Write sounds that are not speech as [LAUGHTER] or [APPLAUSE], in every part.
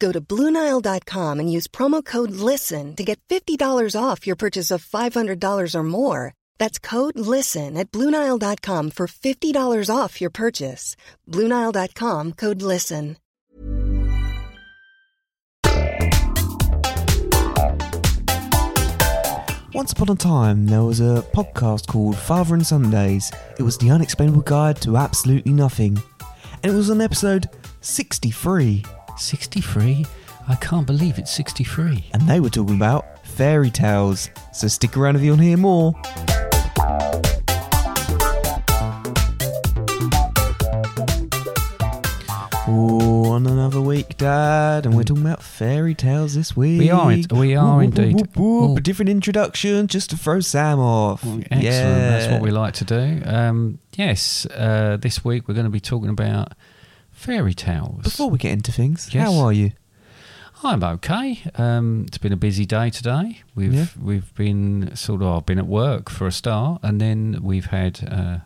Go to Bluenile.com and use promo code LISTEN to get $50 off your purchase of $500 or more. That's code LISTEN at Bluenile.com for $50 off your purchase. Bluenile.com code LISTEN. Once upon a time, there was a podcast called Father and Sundays. It was the unexplainable guide to absolutely nothing. And it was on episode 63. 63? I can't believe it's 63. And they were talking about fairy tales. So stick around if you want to hear more. Oh, on another week, Dad, and we're talking about fairy tales this week. We are in- we are Whoop, indeed. whoop, whoop, whoop. Oh. A different introduction just to throw Sam off. Excellent. Yeah. That's what we like to do. Um, yes, uh, this week we're going to be talking about fairy tales. Before we get into things, Yes. how are you? I'm okay. Um, it's been a busy day today. We've Yeah. we've been sort of I've been at work for a start, and then we've had uh,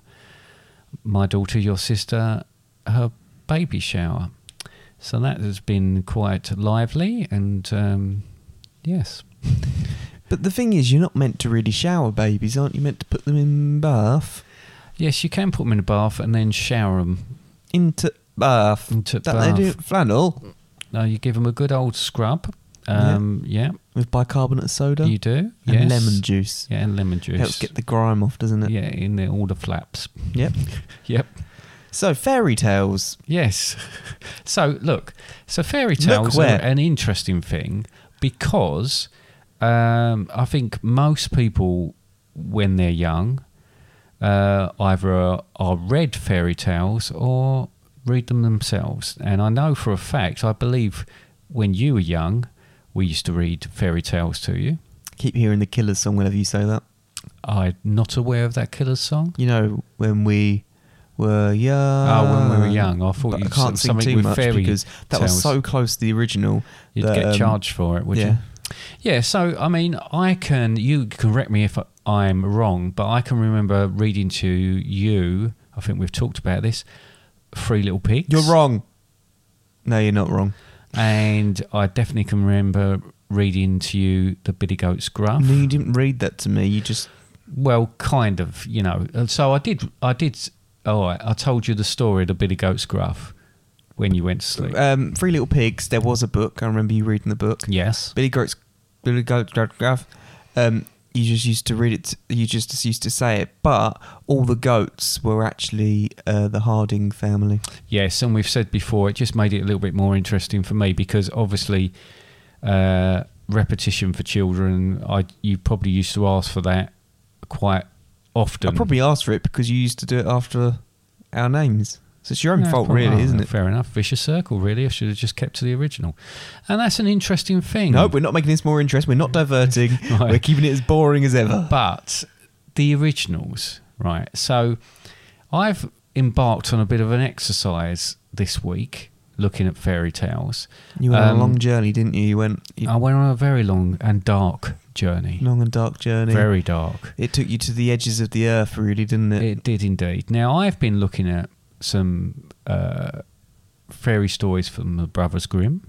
my daughter, your sister, her baby shower. So that has been quite lively, and um, yes, [LAUGHS] But the thing is, you're not meant to really shower babies, aren't you? Meant to put them in bath. yes, you can put them in a bath and then shower them Into bath. into That bath. they do flannel No, you give them a good old scrub. Um, yeah. with bicarbonate soda you do. and yes. lemon juice. Yeah, and lemon juice. Helps get the grime off, doesn't it? yeah, in the, all the flaps. Yep. [LAUGHS] Yep. So fairy tales. Yes. [LAUGHS] So look, so fairy tales are an interesting thing because um, I think most people, when they're young, uh, either are, are read fairy tales or read them themselves. And I know for a fact, I believe when you were young, we used to read fairy tales to you. Keep hearing the Killers song whenever you say that. I'm not aware of that Killers song. You know when we were young. Oh, when we were young, I thought you can't sing something too with much fairy because that was so close to the original. You'd that, get um, charged for it, would yeah. you? Yeah. So I mean, I can. You correct me if I'm wrong, but I can remember reading to you. I think we've talked about this. Three Little Pigs. You're wrong. No, you're not wrong. And I definitely can remember reading to you the Billy Goat's Gruff. No, you didn't read that to me. You just Well, kind of, you know. So I did. I did. All right. I told you the story of the Billy Goat's Gruff when you went to sleep. um, Three Little Pigs. There was a book. I remember you reading the book. yes. Billy Goat's Billy Goat Graph. Um, you just used to read it. You just used to say it, but all the goats were actually uh, the Harding family. Yes, and we've said before, it just made it a little bit more interesting for me because obviously, uh, repetition for children. I you probably used to ask for that quite often. I probably asked for it because you used to do it after our names. So it's your own Yeah, fault, probably- really, isn't it? Fair enough. Vicious circle, really. I should have just kept to the original, and that's an interesting thing. No, we're not making this more interesting. We're not diverting. [LAUGHS] Right. We're keeping it as boring as ever. but the originals, right? So, I've embarked on a bit of an exercise this week, looking at fairy tales. You went on Um, a long journey, didn't you? You went you, I went on a very long and dark journey. long and dark journey. Very dark. It took you to the edges of the earth, really, didn't it? It did indeed. Now I've been looking at some uh, fairy stories from the Brothers Grimm,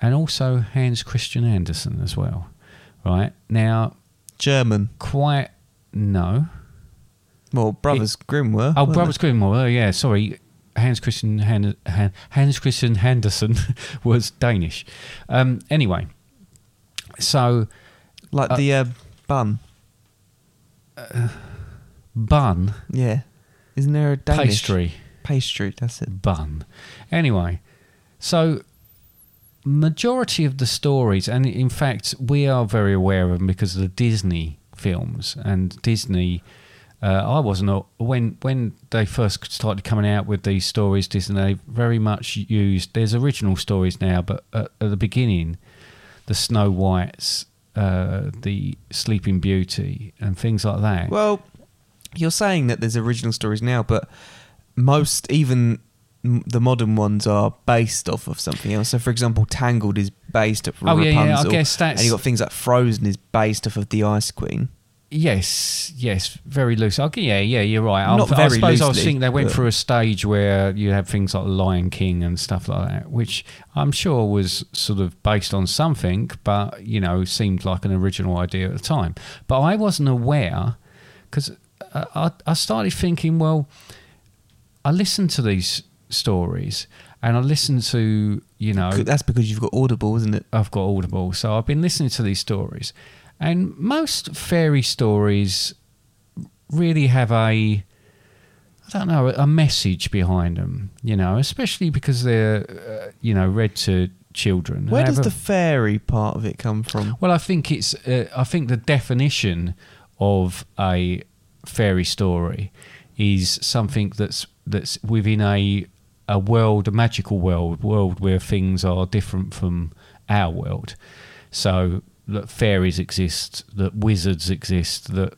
and also Hans Christian Andersen as well. Right now, German. quite no. Well, Brothers Grimm were. Oh, Brothers Grimm. Well, yeah. Sorry, Hans Christian Han- Han- Hans Christian Henderson [LAUGHS] was Danish. Um, anyway, so? Like uh, the uh, bun. bun, Yeah. Isn't there a Danish pastry, Pastry. That's it. bun. Anyway, so majority of the stories, and in fact, we are very aware of them because of the Disney films and Disney. Uh, I wasn't when when they first started coming out with these stories. Disney they very much used. There's original stories now, but at, at the beginning, the Snow Whites, uh, the Sleeping Beauty, and things like that. Well, you're saying that there's original stories now, but most, even the modern ones, are based off of something else. So, for example, Tangled is based off of Oh, yeah, yeah, I guess that's- And you've got things like Frozen is based off of the Ice Queen. Yes, yes, very loose. Yeah, yeah, you're right. I'm- Not I very suppose I was thinking they went through a stage where you have things like Lion King and stuff like that, which I'm sure was sort of based on something, but you know, seemed like an original idea at the time. But I wasn't aware because I, I started thinking, well, I listened to these stories and I listened to, you know, That's because you've got Audible, isn't it? I've got Audible, so I've been listening to these stories, and most fairy stories really have a, I don't know, a message behind them. You know, especially because they're, uh, you know, read to children. Where does have the fairy part of it come from? well, I think it's. Uh, I think the definition of a fairy story is something that's that's within a a world, a magical world, world where things are different from our world. So that fairies exist, that wizards exist, that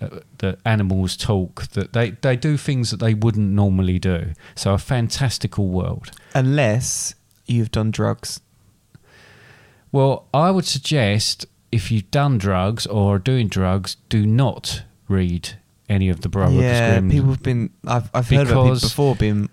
uh, that animals talk, that they they do things that they wouldn't normally do. So a fantastical world. Unless you've done drugs. Well, I would suggest if you've done drugs or are doing drugs, do not read any of the Brotherhood yeah, Grimm. people have been. I've, I've heard about people Because- before being.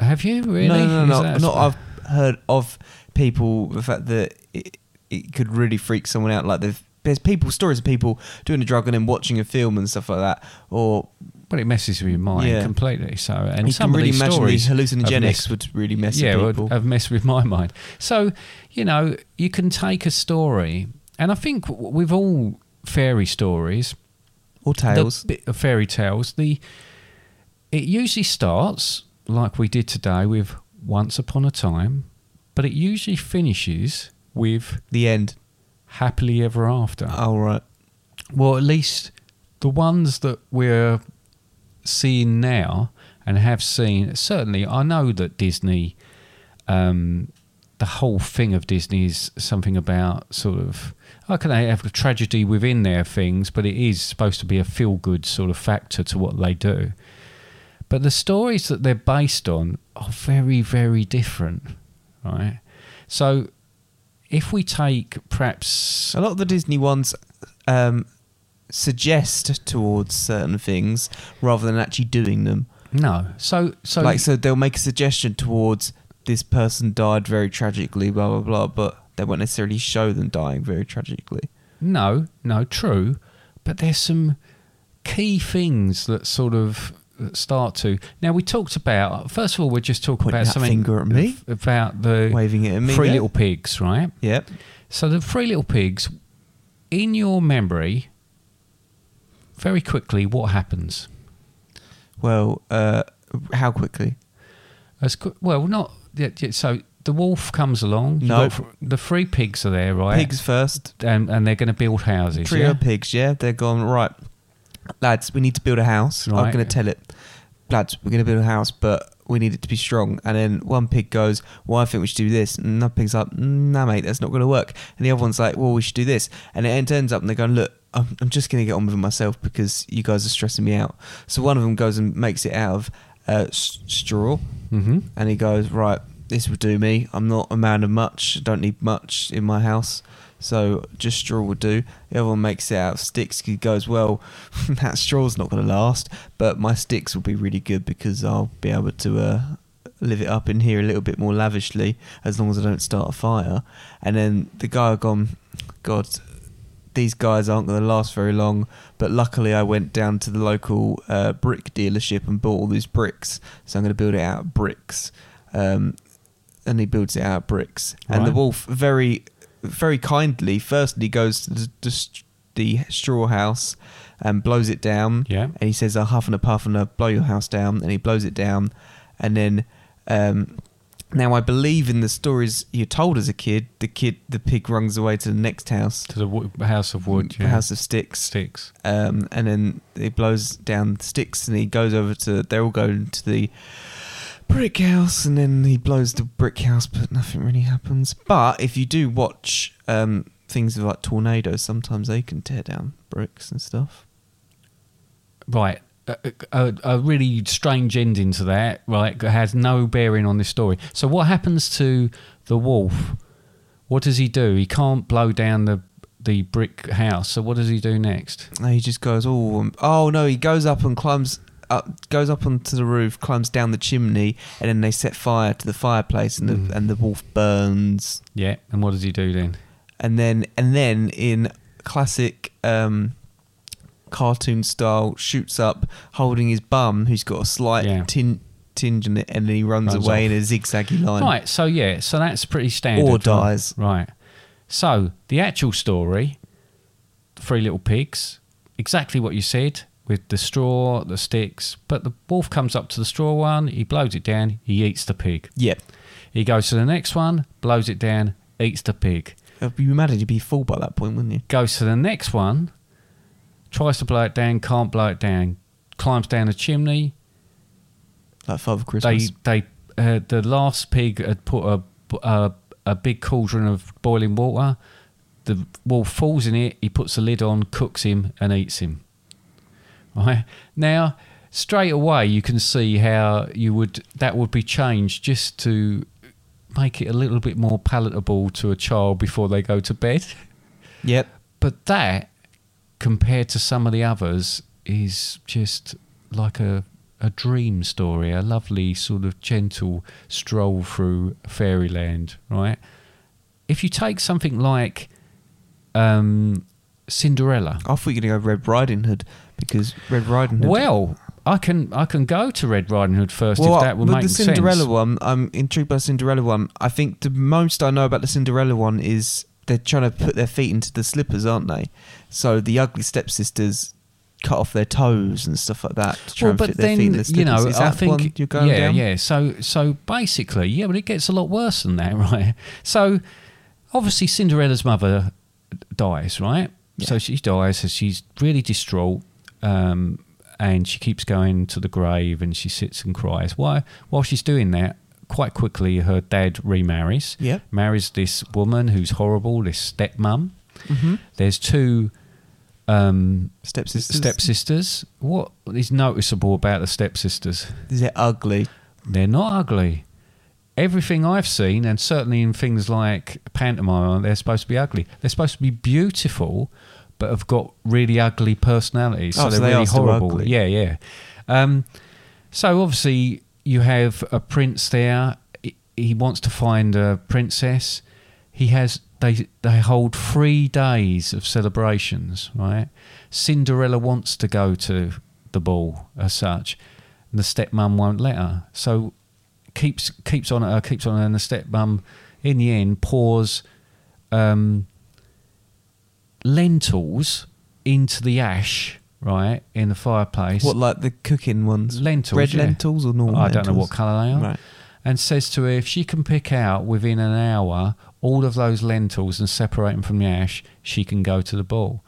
Have you really? No, no, Is no, that- no. Not I've heard of people. The fact that it, it could really freak someone out. Like there's, there's people stories of people doing a drug and then watching a film and stuff like that. Or Well, it messes with your mind Yeah. completely. So, and you some can really of these imagine stories the have hallucinogenics messed- would really mess yeah, with would people. have messed with my [LAUGHS] mind. So, you know, you can take a story, and I think w- with all fairy stories, or tales. the bit of fairy tales, the it usually starts like we did today with once upon a time, but it usually finishes with the end. happily ever after. Oh right. Well, at least the ones that we're seeing now and have seen, certainly, I know that Disney, um, the whole thing of Disney is something about sort of, how can they have a tragedy within their things, but it is supposed to be a feel good sort of factor to what they do. But the stories that they're based on are very, very different, right? So if we take perhaps A lot of the Disney ones um, suggest towards certain things rather than actually doing them. No. So so like so they'll make a suggestion towards this person died very tragically, blah blah blah, but they won't necessarily show them dying very tragically. no, no, true. But there's some key things that sort of start to. Now we talked about first of all we're just talking Pointing about something finger at me. about the Waving it at me. Three there. Little Pigs, right? Yep. So the Three Little Pigs, in your memory, very quickly, what happens? Well, uh, how quickly? As qu- well, not yeah, so. The wolf comes along. No. got the three pigs are there, right? Pigs first. and, and they're going to build houses. Trio yeah? pigs, yeah. They're gone right, lads. We need to build a house. I'm going to tell it, lads. We're going to build a house, but we need it to be strong. And then one pig goes, "Well, I think we should do this." And another pig's like, "Nah, mate, that's not going to work." And the other one's like, "Well, we should do this." And it ends up, and they're going, "Look, I'm, I'm just going to get on with it myself because you guys are stressing me out." So one of them goes and makes it out of uh, straw, Mm-hmm. and he goes, "Right, this will do me. I'm not a man of much. Don't need much in my house." So just straw will do. The other one makes it out of sticks. He goes, well, [LAUGHS] that straw's not going to last, but my sticks will be really good because I'll be able to uh, live it up in here a little bit more lavishly as long as I don't start a fire. And then the guy had gone, God, these guys aren't going to last very long. But luckily, I went down to the local uh, brick dealership and bought all these bricks. So I'm going to build it out of bricks. Um, and he builds it out of bricks. And the wolf very, very kindly, firstly goes to the, the, the straw house and blows it down. Yeah. And he says, "A huff and a puff and a blow your house down," and he blows it down, and then. Um, now I believe in the stories you're told as a kid, the kid, the pig runs away to the next house, To the wo- house of wood. the house of sticks, sticks. um, and then he blows down sticks and he goes over to they're all going to the brick house and then he blows the brick house but nothing really happens but if you do watch um, things like tornadoes sometimes they can tear down bricks and stuff Right. A, a, a really strange ending to that, right? It has no bearing on this story. So, what happens to the wolf? What does he do? He can't blow down the the brick house. So, what does he do next? he just goes oh um, oh no he goes up and climbs up goes up onto the roof climbs down the chimney and then they set fire to the fireplace and the Mm. and the wolf burns Yeah. And what does he do then? and then and then in classic um, cartoon style shoots up holding his bum who's got a slight Yeah. tin, tinge in it and then he runs, Runs away off. in a zigzaggy line Right. So, yeah. So that's pretty standard. Or dies. Right. So the actual story, Three Little Pigs, exactly what you said with the straw, the sticks. But the wolf comes up to the straw one, he blows it down, he eats the pig. yep He goes to the next one, blows it down, eats the pig. Uh, you imagine you'd be full by that point wouldn't you Goes to the next one, tries to blow it down, can't blow it down. Climbs down a chimney. like Father They Christmas they uh, the last pig had put a, a a big cauldron of boiling water. The wolf falls in it. He puts the lid on, cooks him, and eats him. Right now, straight away you can see how you would that would be changed just to make it a little bit more palatable to a child before they go to bed. yep But that, compared to some of the others, is just like a a dream story, a lovely sort of gentle stroll through fairyland, right? If you take something like um, Cinderella, I thought you were going to go Red Riding Hood because Red Riding Hood well, I can I can go to Red Riding Hood first well, if that would make the sense. Cinderella one, I'm intrigued by the Cinderella one. I think the most I know about the Cinderella one is they're trying to put their feet into the slippers, aren't they? So the ugly stepsisters cut off their toes and stuff like that to try Well, and but fit their feet in the slippers. you know, is I think you're going yeah, down? yeah. So, so basically, yeah, but it gets a lot worse than that, [LAUGHS] right? So, obviously, Cinderella's mother dies, right? So she dies, and she's really distraught, um, and she keeps going to the grave, and she sits and cries. Why? While she's doing that, quite quickly, her dad remarries. Yep. Marries this woman who's horrible, this stepmom. Mm-hmm. There's two um, Stepsisters. stepsisters. What is noticeable about the stepsisters? They're ugly. They're not ugly. Everything I've seen, and certainly in things like pantomime, they're supposed to be ugly. They're supposed to be beautiful, but have got really ugly personalities. So Oh, so they're they really horrible. Yeah, yeah. Um, so obviously you have a prince there. He- He wants to find a princess. He has they they hold three days of celebrations. Right. Cinderella wants to go to the ball as such, and the stepmom won't let her. So keeps keeps on at her, keeps on at her, and the stepmom in the end pours um, lentils into the ash, right, in the fireplace. What, like the cooking ones? Lentils, Red yeah. lentils or normal I don't know what colour they are. Right. And says to her if she can pick out within an hour all of those lentils and separate them from the ash, she can go to the ball.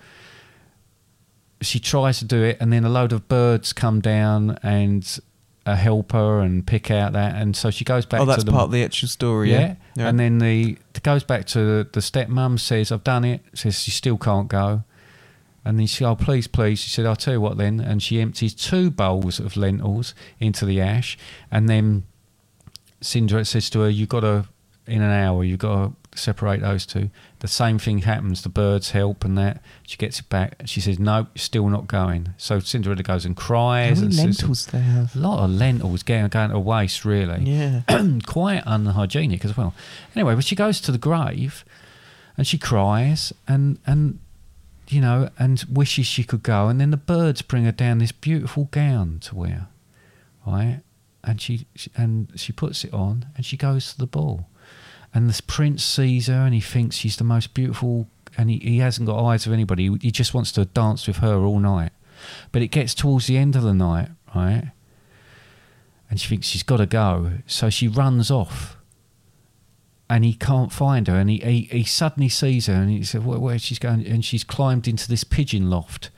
She tries to do it, and then a load of birds come down and uh, help her and pick out that, and so she goes back Oh, that's to the part of the actual story. Yeah. yeah. And then the it goes back to the, the stepmom says, I've done it. Says she still can't go. And then she said, Oh, please, please. She said, I'll tell you what then. And she empties two bowls of lentils into the ash. And then Cinderella says to her, You've got to, in an hour, you've got to separate those two. The same thing happens. The birds help and that. She gets it back. She says, No, still not going. So Cinderella goes and How cries. many and lentils they have? a lot of lentils going, going to waste, really Yeah. [CLEARS THROAT] quite unhygienic as well. Anyway, but she goes to the grave and she cries and and you know and wishes she could go and then the birds bring her down this beautiful gown to wear, right? And she, she and she puts it on and she goes to the ball, and this prince sees her and he thinks she's the most beautiful and he, he hasn't got eyes for anybody. He just wants to dance with her all night. But it gets towards the end of the night, right? And she thinks she's got to go. So she runs off. And he can't find her. And he, he, he suddenly sees her and he said, where, where she's going? And she's climbed into this pigeon loft.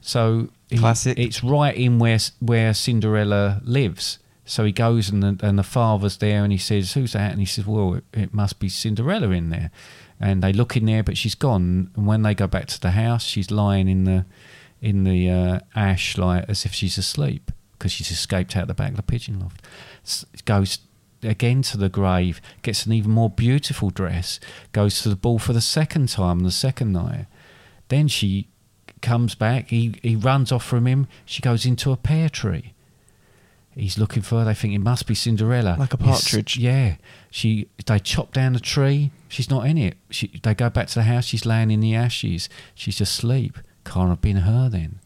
So he- Classic. it's right in where where Cinderella lives. So he goes and the, and the father's there and he says, "Who's that?" And he says, "Well, it, it must be Cinderella in there." And they look in there, but she's gone. And when they go back to the house, she's lying in the in the uh, ash, like as if she's asleep because she's escaped out the back of the pigeon loft. Goes again to the grave, gets an even more beautiful dress, goes to the ball for the second time on the second night. Then she comes back. He he runs off from him. She goes into a pear tree. He's looking for her. They think it must be Cinderella. Like a partridge. yeah. She they chop down the tree. She's not in it. She they go back to the house. She's laying in the ashes. She's asleep. Can't have been her then.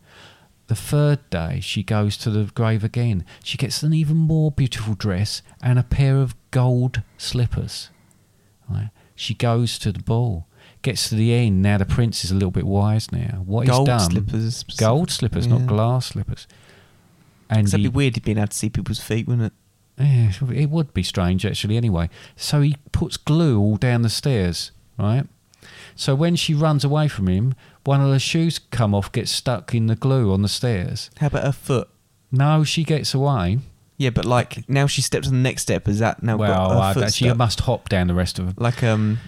The third day, she goes to the grave again. She gets an even more beautiful dress and a pair of gold slippers. Right? She goes to the ball, gets to the end. Now the prince is a little bit wise now. What Gold he's done, slippers. gold slippers, not glass slippers. And 'Cause that'd he- be weird being able to see people's feet, wouldn't it? yeah, it would be strange actually. Anyway, so he puts glue all down the stairs, right? So when she runs away from him, one of her shoes come off, gets stuck in the glue on the stairs. How about her foot? No, she gets away. Yeah, but like now she steps on the next step. Is that now well, got her I, foot she stuck? must hop down the rest of them. like um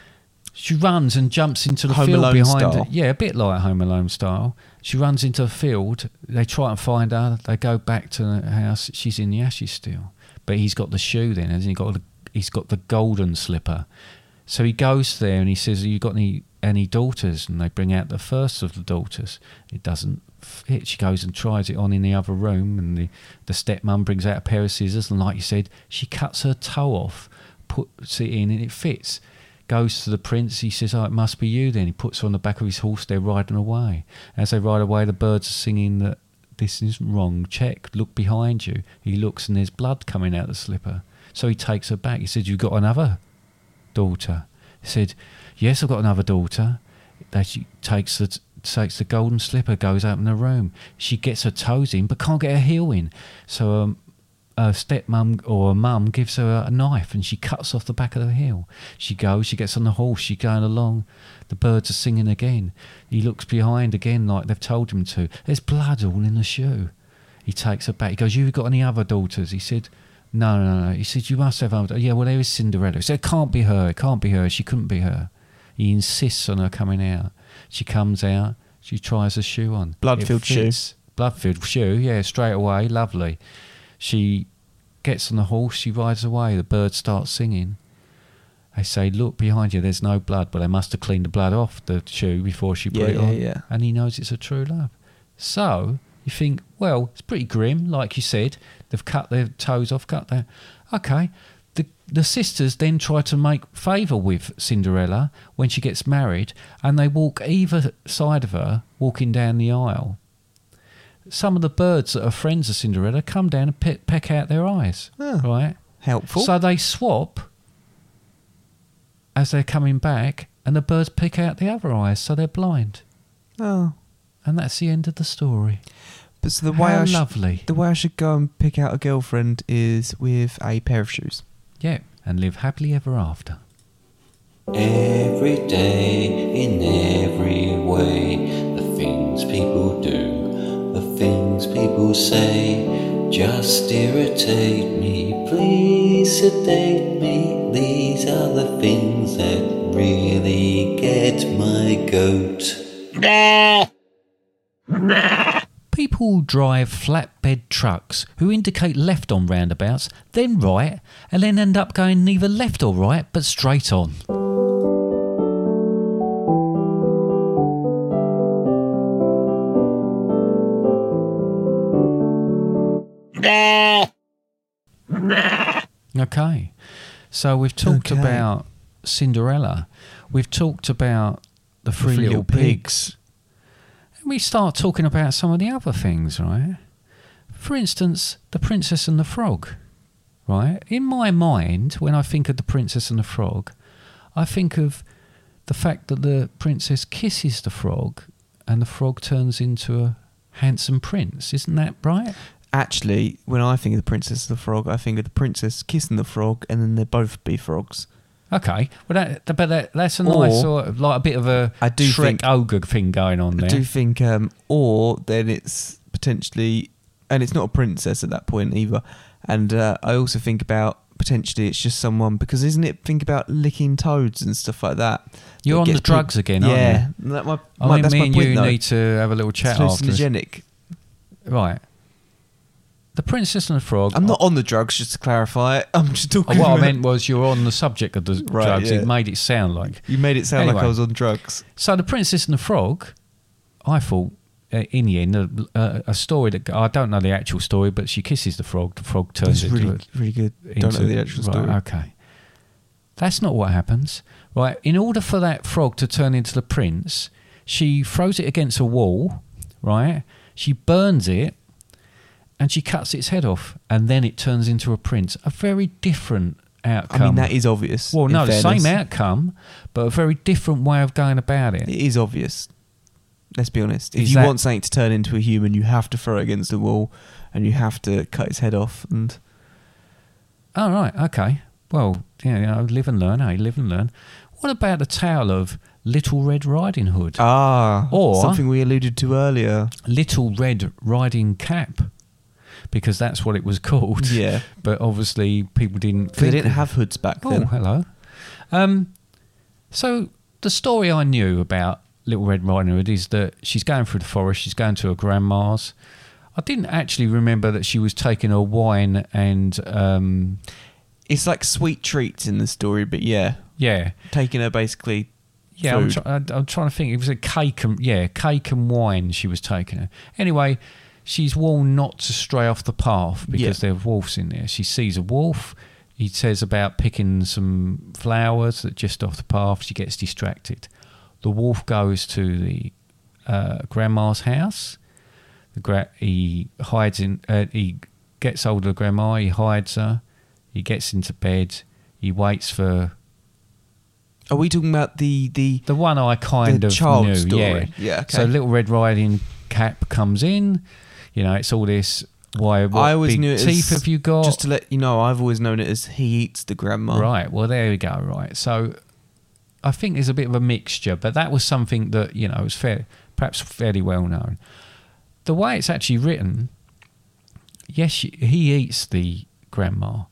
She runs and jumps into the Home field Alone behind her. style? Yeah, a bit like Home Alone style. She runs into the field. They try and find her. They go back to the house. She's in the ashes still. But he's got the shoe then, hasn't he? Got the, he's got the golden slipper. So he goes there and he says, "Have you got any any daughters?" And they bring out the first of the daughters. It doesn't fit. She goes and tries it on in the other room, and the the stepmom brings out a pair of scissors, and like you said, she cuts her toe off, puts it in, and it fits. Goes to the prince. He says, "Oh, it must be you." Then he puts her on the back of his horse. They're riding away. As they ride away, the birds are singing that this is wrong. Check. Look behind you. He looks, and there's blood coming out the slipper. So he takes her back. He said, You've got another daughter?" He said, "Yes, I've got another daughter." That she takes the takes the golden slipper, goes out in the room. She gets her toes in, but can't get her heel in. So um, her stepmum or her mum gives her a knife, and she cuts off the back of the heel. She goes, she gets on the horse, she's going along. The birds are singing again. He looks behind again, like they've told him to. There's blood all in the shoe. He takes her back. He goes, You've got any other daughters?" He said, "No, no, no." He said, "You must have other." Yeah, well, there is Cinderella. He said, "It can't be her. It can't be her. She couldn't be her." He insists on her coming out. She comes out. She tries a shoe on. Blood-filled It shoe. fits. Blood-filled shoe. Yeah, straight away. Lovely. She gets on the horse. She rides away. The birds start singing. They say, "Look behind you. There's no blood, but they must have cleaned the blood off the shoe before she put Yeah, it yeah, on." yeah. And he knows it's a true love. So you think, well, it's pretty grim, like you said. They've cut their toes off, cut their. Okay. The, the sisters then try to make favour with Cinderella when she gets married, and they walk either side of her, walking down the aisle. Some of the birds that are friends of Cinderella come down and peck, peck out their eyes, Oh. right? helpful. So they swap as they're coming back, and the birds pick out the other eyes, so they're blind. oh, And that's the end of the story. but so the way How I sh- lovely. the way I should go and pick out a girlfriend is with a pair of shoes. Yeah, and live happily ever after. Every day, in every way, the things people do, the things people say, just irritate me, please sedate me. These are the things that really get my goat. People drive flatbed trucks who indicate left on roundabouts, then right, and then end up going neither left or right, but straight on. Okay, so we've talked Okay. about Cinderella, we've talked about the Three, Little, Pigs. And we start talking about some of the other things, right? For instance, The Princess and the Frog, right? In my mind, when I think of The Princess and the Frog, I think of the fact that the princess kisses the frog and the frog turns into a handsome prince. Isn't that right? Actually, when I think of the Princess of the Frog, I think of the princess kissing the frog, and then they both be frogs. Okay, well, that, but that, that's a nice sort of like a bit of a I do Shrek think- ogre thing going on there. I do think, um, or then it's potentially, and it's not a princess at that point either. And uh, I also think about potentially it's just someone because isn't it? Think about licking toads and stuff like that. You're That on the drugs put- again, aren't yeah, you? That, my, I my, mean, that's me my and point, you though. need to have a little It's chat after. this. Right. The Princess and the Frog. I'm not on the drugs, just to clarify. [LAUGHS] I'm just Oh, talking. what I meant was you're on the subject of the Right, drugs. yeah. It made it sound like. You made it sound like I was on drugs. So the Princess and the Frog, I thought uh, in the end a, a, a story that I don't know the actual story, but she kisses the frog. The frog turns into really, a- really good. Don't know the actual right, story. Okay. That's not what happens. Right. In order for that frog to turn into the prince, she throws it against a wall, right? She burns it and she cuts its head off and then it turns into a prince. A very different outcome. I mean, that is obvious. Well, no, the fairness. same outcome, but a very different way of going about it. It is obvious. Let's be honest. If Is you that- want something to turn into a human, you have to throw it against the wall, and you have to cut its head off. And Oh, right. Okay. Well, yeah, you know, live and learn, hey, live and learn. What about the tale of Little Red Riding Hood? ah, Or- something we alluded to earlier. Little Red Riding Cap, because that's what it was called. [LAUGHS] Yeah, But obviously, people didn't. they didn't have hoods back then. Oh, hello. Um, so the story I knew about Little Red Riding Hood is that she's going through the forest. She's going to her grandma's. I didn't actually remember that she was taking her wine and um, It's like sweet treats in the story, but yeah, yeah, taking her basically. Yeah, I'm, try- I- I'm trying to think. It was a cake and yeah, cake and wine. She was taking her anyway. She's warned not to stray off the path because Yeah. there are wolves in there. She sees a wolf. He says about picking some flowers that just off the path. She gets distracted. The wolf goes to the uh, grandma's house. The gra- he hides in. Uh, he gets hold of grandma. He hides her. He gets into bed. He waits for Are we talking about the the? the one I kind The of child knew. story. Yeah. Yeah, So. Little Red Riding Cap comes in. You know, it's all this. Why? What I always big knew it teeth as, have you got? Just to let you know, I've always known it as he eats the grandma. Right. Well, there we go. Right. So, I think there's a bit of a mixture, but that was something that you know was fair, perhaps fairly well known. The way it's actually written, yes, he eats the grandma.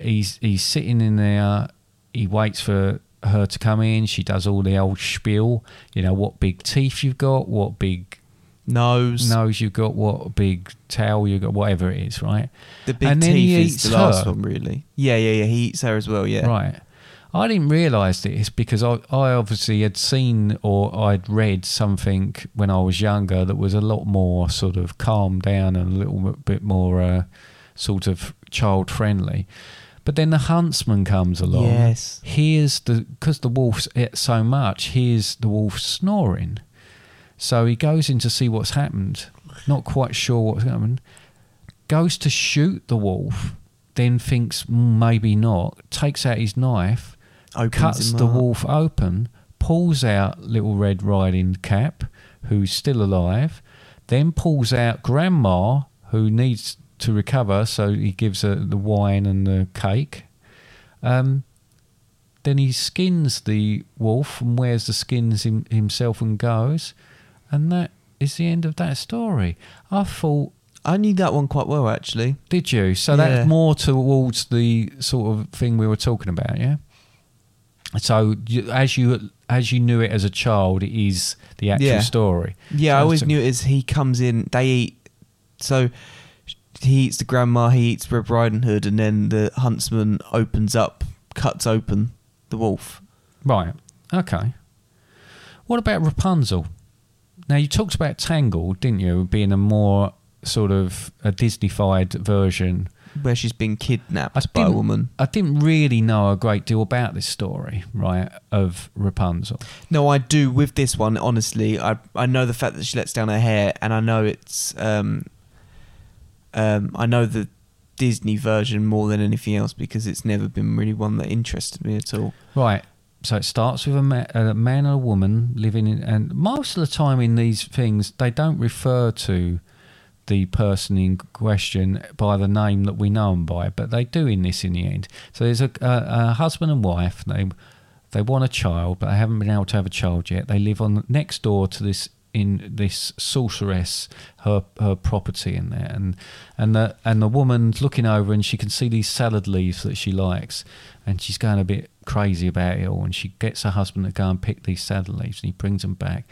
He's he's sitting in there. He waits for her to come in. She does all the old spiel. You know what big teeth you've got, what big Nose. nose you've got, what big tail you've got, whatever it is, right? The big And then teeth he is eats the last her. one, really. Yeah, yeah, yeah. He eats her as well. Yeah. Right. I didn't realise this because I, I obviously had seen or I'd read something when I was younger that was a lot more sort of calmed down and a little bit more uh, sort of child friendly. But then the huntsman comes along. Yes. Here's the because the wolf's ate so much. Here's the wolf snoring. So he goes in to see what's happened. Not quite sure what's happened. Goes to shoot the wolf. Then thinks "Mm, maybe not. Takes out his knife Opens cuts the up. wolf open, pulls out Little Red Riding Cap, who's still alive, then pulls out Grandma, who needs to recover, so he gives her the wine and the cake. Um, then he skins the wolf and wears the skins him, himself and goes, and that is the end of that story. I thought I knew that one quite well, actually. did you? So Yeah. that's more towards the sort of thing we were talking about, yeah. So as you as you knew it as a child, it is the actual Yeah. story. Yeah, I always so- knew it as he comes in. They eat. So he eats the grandma. He eats Red Riding Hood, and then the huntsman opens up, cuts open the wolf. Right. Okay. What about Rapunzel? Now you talked about Tangled, didn't you? Being a more sort of a Disneyfied version. where she's been kidnapped I by a woman. I didn't really know a great deal about this story, right? Of Rapunzel. No, I do with this one. Honestly, I I know the fact that she lets down her hair, and I know it's um um I know the Disney version more than anything else because it's never been really one that interested me at all. Right. So it starts with a, ma- a man and a woman living in, and most of the time in these things, they don't refer to the person in question by the name that we know them by, but they do in this in the end. So there's a, a, a husband and wife. They they want a child, but they haven't been able to have a child yet. They live on next door to this in this sorceress her her property in there and and the and the woman's looking over and she can see these salad leaves that she likes and she's going a bit crazy about it all and she gets her husband to go and pick these salad leaves and he brings them back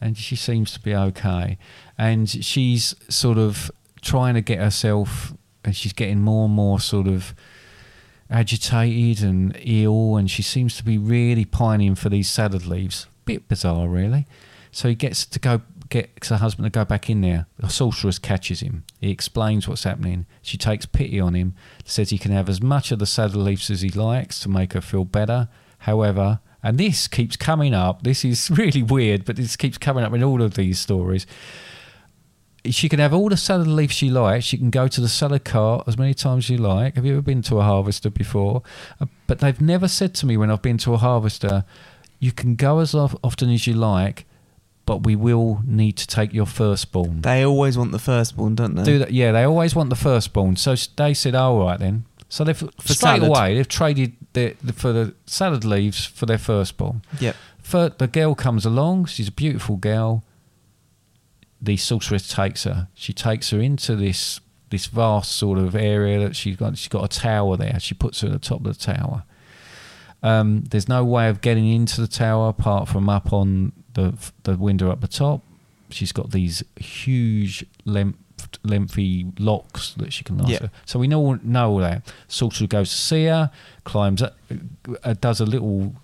and she seems to be okay and she's sort of trying to get herself and she's getting more and more sort of agitated and ill and she seems to be really pining for these salad leaves bit bizarre really so he gets to go gets her husband to go back in there. The sorceress catches him. He explains what's happening. She takes pity on him, says he can have as much of the saddle leaves as he likes to make her feel better. However, and this keeps coming up. This is [LAUGHS] really weird, but this keeps coming up in all of these stories. She can have all the salad leaves she likes. She can go to the salad cart as many times as you like. Have you ever been to a harvester before? Uh, But they've never said to me when I've been to a harvester, you can go as often as you like, but we will need to take your firstborn. They always want the firstborn, don't they? Do that? Yeah, they always want the firstborn. So they said, "Oh, all right then." So they've straight salad. away they've traded the, the, for the salad leaves for their firstborn. Yep. Fir- the girl comes along. She's a beautiful girl. The sorceress takes her. She takes her into this this vast sort of area that she's got. She's got a tower there. She puts her at the top of the tower. Um, there's no way of getting into the tower apart from up on the the window up the top. She's got these huge length, lengthy locks that she can last. Yeah. So we know know all that. Sorcerer goes to see her, climbs up, uh, does a little.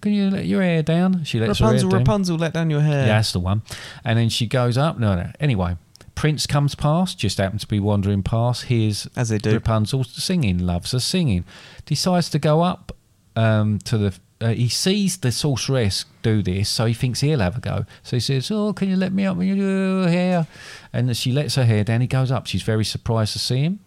Can you let your hair down? She lets her Rapunzel, down. Rapunzel, let down your hair. Yeah, that's the one. And then she goes up. No, no. Anyway, Prince comes past, just happens to be wandering past, hears As they do. Rapunzel singing, loves her singing, decides to go up um, to the. Uh, he sees the sorceress do this, so he thinks he'll have a go. So he says, "Oh, can you let me up with your hair?" And she lets her hair down. He goes up. She's very surprised to see him.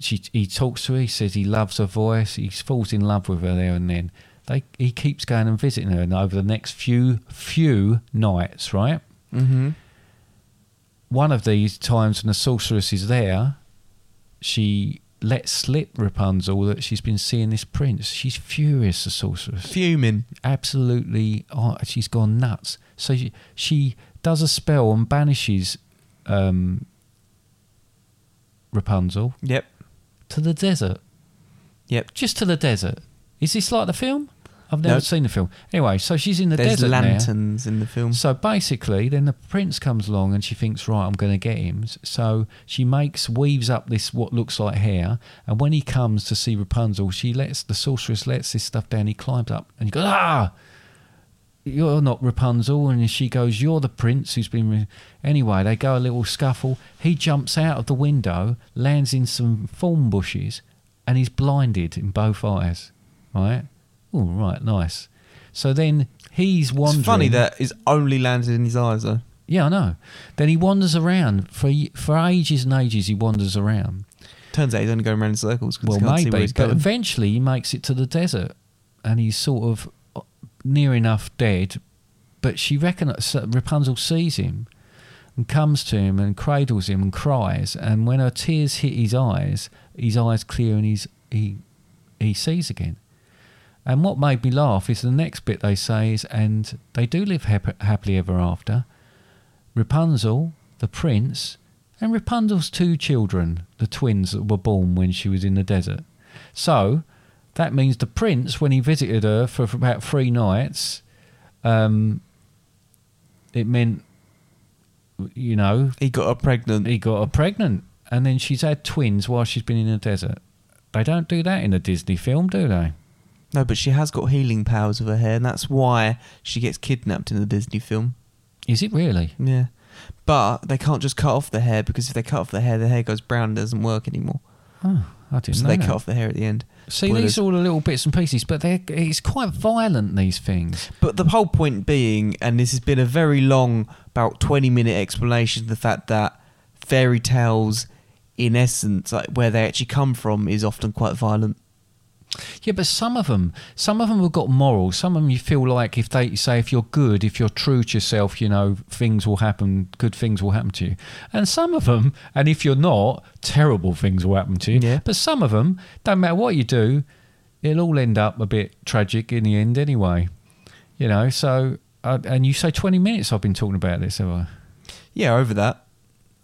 She, he talks to her. He says he loves her voice. He falls in love with her there and then. They, he keeps going and visiting her, and over the next few few nights, right? Mm-hmm. one of these times when the sorceress is there, she lets slip Rapunzel that she's been seeing this prince. She's furious, the sorceress. Fuming. Absolutely, oh, she's gone nuts. So she, she does a spell and banishes um, Rapunzel Yep. to the desert. Yep. Just to the desert. Is this like the film? I've never seen the film. Anyway, so she's in the There's desert now. lanterns in the film. So basically, then the prince comes along and she thinks, right, I'm going to get him. So she makes, weaves up this what looks like hair, and when he comes to see Rapunzel, she lets the sorceress lets this stuff down. He climbs up and he goes, ah, you're not Rapunzel, and she goes, you're the prince who's been. Re-. Anyway, they go a little scuffle. He jumps out of the window, lands in some thorn bushes, and he's blinded in both eyes. Right? Oh, right, nice. So then he's wandering. It's funny that it's only landed in his eyes, though. Yeah, I know. Then he wanders around for for ages and ages. He wanders around. Turns out he's only going around in circles because Well, he can't see where maybe, but going. eventually he makes it to the desert, and he's sort of uh, near enough dead. But she reckons Rapunzel sees him and comes to him and cradles him and cries. And when her tears hit his eyes, his eyes clear and he's he he sees again. And what made me laugh is the next bit they say is, and they do live hap- happily ever after. Rapunzel, the prince, and Rapunzel's two children, the twins that were born when she was in the desert. So that means the prince, when he visited her for, for about three nights, um, it meant, you know, he got her pregnant. he got her pregnant, and then she's had twins while she's been in the desert. They don't do that in a Disney film, do they? No, but she has got healing powers with her hair, and that's why she gets kidnapped in the Disney film. Is it really? Yeah. But they can't just cut off the hair because if they cut off the hair, the hair goes brown and doesn't work anymore. Oh, I didn't So know So they that. cut off the hair at the end. See, Spoilers. these are all the little bits and pieces, but they're it's quite violent. These things. But the whole point being, and this has been a very long, about 20 minute explanation of the fact that fairy tales, in essence, like where they actually come from, is often quite violent. Yeah, but some of them, some of them have got morals. Some of them you feel like if they say if you're good, if you're true to yourself, you know things will happen. Good things will happen to you. And some of them, and if you're not, terrible things will happen to you. Yeah. But some of them, don't matter what you do, it'll all end up a bit tragic in the end anyway. You know. So, uh, and you say 20 minutes. I've been talking about this, have I? Yeah, over that.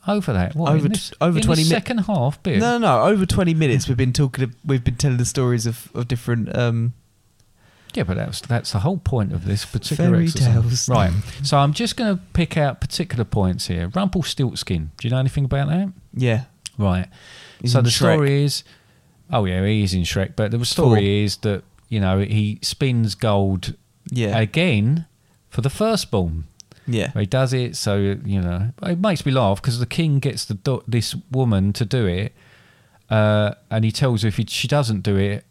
Over that. What, Over in this, over in 20 the mi- second half bit. No, no, no. Over twenty minutes, we've been talking. We've been telling the stories of, of different. Um, Yeah, but that's that's the whole point of this particular Fairy exercise. tales. Right. So I'm just going to pick out particular points here. Rumpelstiltskin. Do you know anything about that? yeah, Right. He's so in the Shrek. story is, oh yeah, he is in Shrek. But the story Four. is that you know he spins gold yeah, again for the first firstborn. Yeah, He does it, so you know it makes me laugh because the king gets the do- this woman to do it, uh, and he tells her if he, she doesn't do it,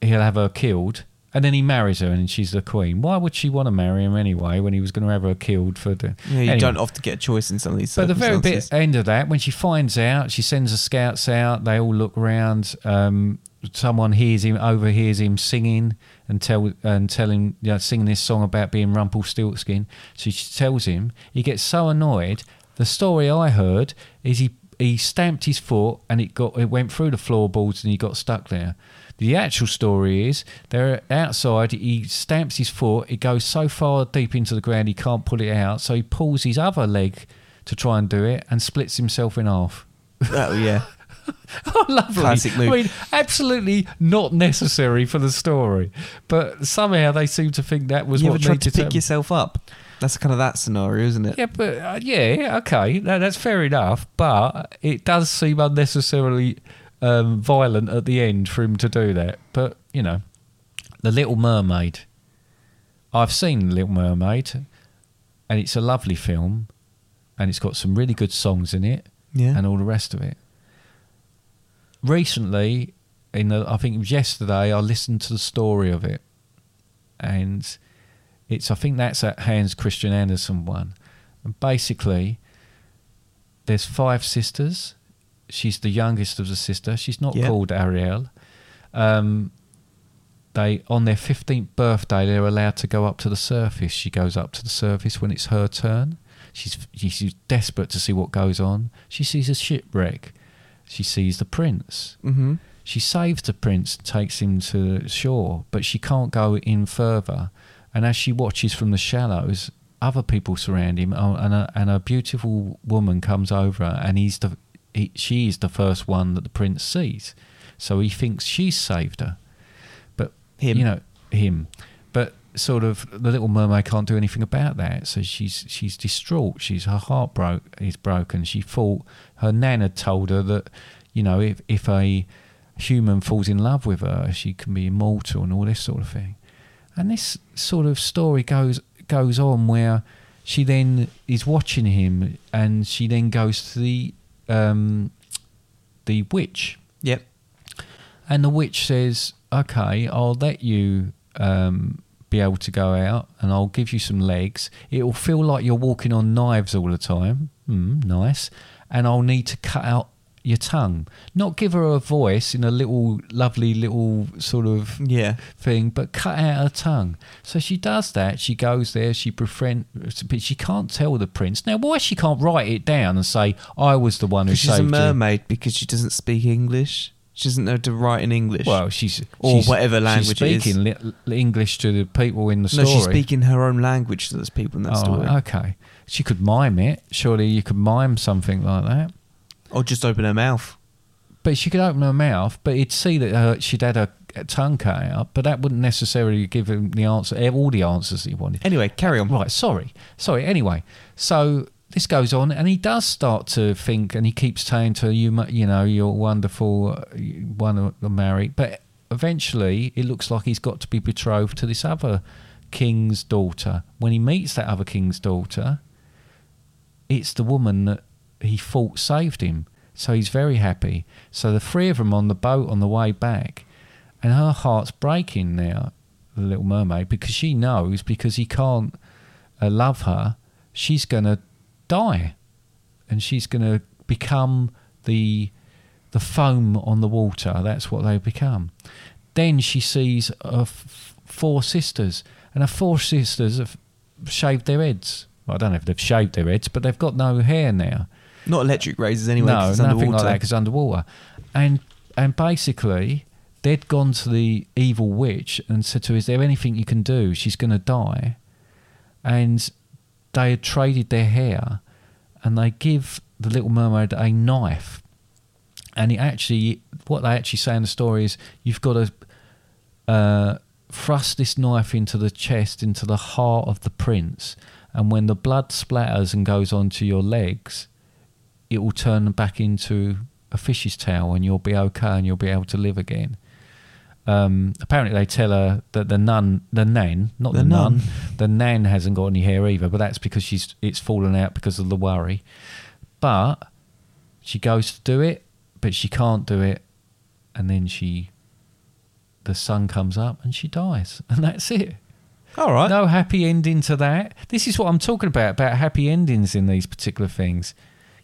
he'll have her killed, and then he marries her, and she's the queen. Why would she want to marry him anyway when he was going to have her killed for the? yeah. You Anyway. don't often get a choice in some of these. But the very bit end of that, when she finds out, she sends the scouts out. They all look round. Um, someone hears him, overhears him singing and tell and telling, you know, singing this song about being Rumpelstiltskin. So she tells him. He gets so annoyed. The story I heard is he he stamped his foot and it got it went through the floorboards and he got stuck there. The actual story is they're outside. He stamps his foot. It goes so far deep into the ground he can't pull it out. So he pulls his other leg to try and do it and splits himself in half. oh yeah, [LAUGHS] [LAUGHS] Oh, lovely! Classic move. I mean, absolutely not necessary for the story, but somehow they seem to think that was you ever what tried needed to pick yourself up? That's kind of that scenario, isn't it? Yeah, but uh, yeah, okay, no, that's fair enough. But it does seem unnecessarily um, violent at the end for him to do that. But you know, the Little Mermaid. I've seen the Little Mermaid, and it's a lovely film, and it's got some really good songs in it, Yeah. and all the rest of it. Recently, in the, I think it was yesterday, I listened to the story of it, and it's I think that's that Hans Christian Andersen one. And basically, there's five sisters. She's the youngest of the sister. She's not Yeah. called Ariel. Um, they on their fifteenth birthday, they're allowed to go up to the surface. She goes up to the surface when it's her turn. She's she's desperate to see what goes on. She sees a shipwreck. She sees the prince. Mm-hmm. She saves the prince takes him to shore, but she can't go in further. And as she watches from the shallows, other people surround him, oh, and a, and a beautiful woman comes over, and he's the he, she is the first one that the prince sees. So he thinks she's saved her, but Him. you know him. But sort of the little mermaid can't do anything about that. So she's she's distraught. She's her heart broke is broken. She thought her nan had told her that you know if if a human falls in love with her, she can be immortal and all this sort of thing. And this sort of story goes goes on where she then is watching him, and she then goes to the um, the witch Yep. and the witch says, "Okay, I'll let you um, be able to go out, and I'll give you some legs. It will feel like you're walking on knives all the time. Mm, nice. And I'll need to cut out your tongue. Not give her a voice in a little, lovely little sort of Yeah. thing, but cut out her tongue. So she does that. She goes there. She befriend, but she can't tell the prince. Now, why she can't write it down and say, "I was the one who she's a saved you"? mermaid because she doesn't speak English. She doesn't know to write in English. Well, she's Or she's- whatever language she's speaking li- li- English to the people in the no, story. she's speaking her own language to those people in that Oh, story. okay. She could mime it. Surely you could mime something like that. Or just open her mouth. But she could open her mouth, but he'd see that her, she'd had her tongue cut out. But that wouldn't necessarily give him the answer, eh, all the answers he wanted. Anyway, carry on. Right, sorry. Sorry, anyway. So this goes on, and he does start to think, and he keeps saying to her, you, you know, you're wonderful, you one to marry. But eventually, it looks like he's got to be betrothed to this other king's daughter. When he meets that other king's daughter, it's the woman that he thought saved him. So he's very happy. So the three of them on the boat on the way back, and her heart's breaking now, the little mermaid, because she knows because he can't uh, love her, she's going to die, and she's going to become the the foam on the water. That's what they become. then she sees f- four sisters, and her four sisters have shaved their heads. I don't know if they've shaved their heads, but they've got no hair now. Not electric razors anyway. no, it's nothing underwater. like that because underwater. And and basically, they'd gone to the evil witch and said to her, "Is there anything you can do? She's going to die." And they had traded their hair, and they give the Little Mermaid a knife. And it actually, what they actually say in the story is, you've got to uh, thrust this knife into the chest, into the heart of the prince, and when the blood splatters and goes onto your legs, it will turn back into a fish's tail, and you'll be okay, and you'll be able to live again. Um, apparently, they tell her that the nun, the nan, not the, The nun, nun. the nan hasn't got any hair either, but that's because she's it's fallen out because of the worry. But she goes to do it, but she can't do it, and then she, the sun comes up and she dies, [LAUGHS] and that's it. All right. No happy ending to that. This is what I'm talking about about happy endings in these particular things.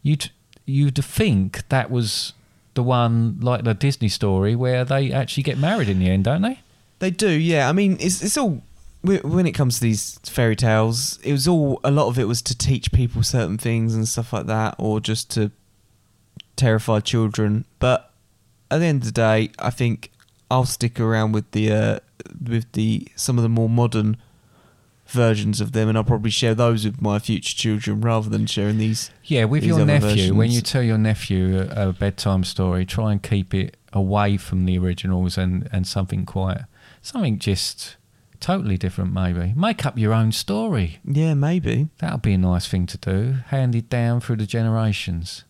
You'd you'd think that was the one like the Disney story where they actually get married in the end, don't they? They do, yeah. I mean, it's it's all when it comes to these fairy tales. It was all a lot of it was to teach people certain things and stuff like that, or just to terrify children. But at the end of the day, I think I'll stick around with the uh, with the some of the more modern versions of them, and I'll probably share those with my future children rather than sharing these. Yeah, with these your other nephew, when you tell your nephew a, a bedtime story, try and keep it away from the originals and, and something quite something just totally different maybe. Make up your own story. Yeah, maybe. That would be a nice thing to do, handed down through the generations.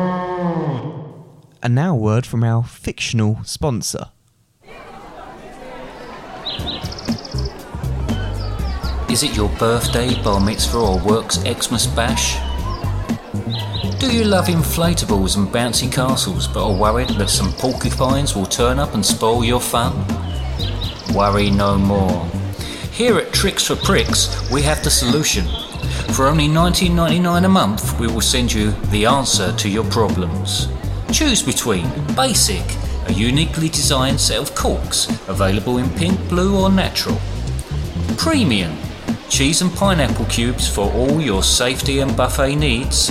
[LAUGHS] And now, word from our fictional sponsor. Is it your birthday, bar mitzvah, or work's Xmas bash? Do you love inflatables and bouncy castles but are worried that some porcupines will turn up and spoil your fun? Worry no more. Here at Tricks for Pricks, we have the solution. For only $19.99 a month, we will send you the answer to your problems. Choose between Basic, a uniquely designed set of corks available in pink, blue, or natural. Premium, cheese and pineapple cubes for all your safety and buffet needs.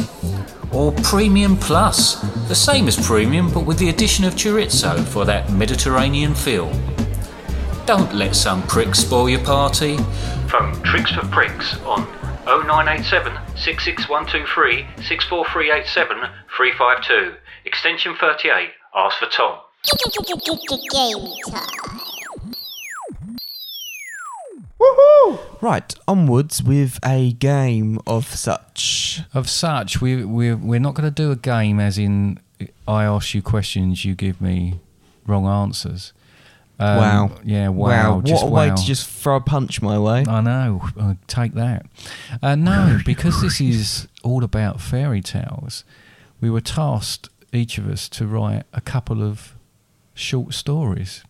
Or Premium Plus, the same as Premium but with the addition of chorizo for that Mediterranean feel. Don't let some prick spoil your party. Phone Tricks for Pricks on 0987 66123 64387 352, extension 38. Ask for Tom. Game time. Right, onwards with a game of such. Of such, we we we're not going to do a game as in I ask you questions, you give me wrong answers. Um, wow. Yeah. Wow. What just a way to just throw a punch my way. I know. Uh, take that. Uh, no, [LAUGHS] because this is all about fairy tales. We were tasked, each of us, to write a couple of short stories.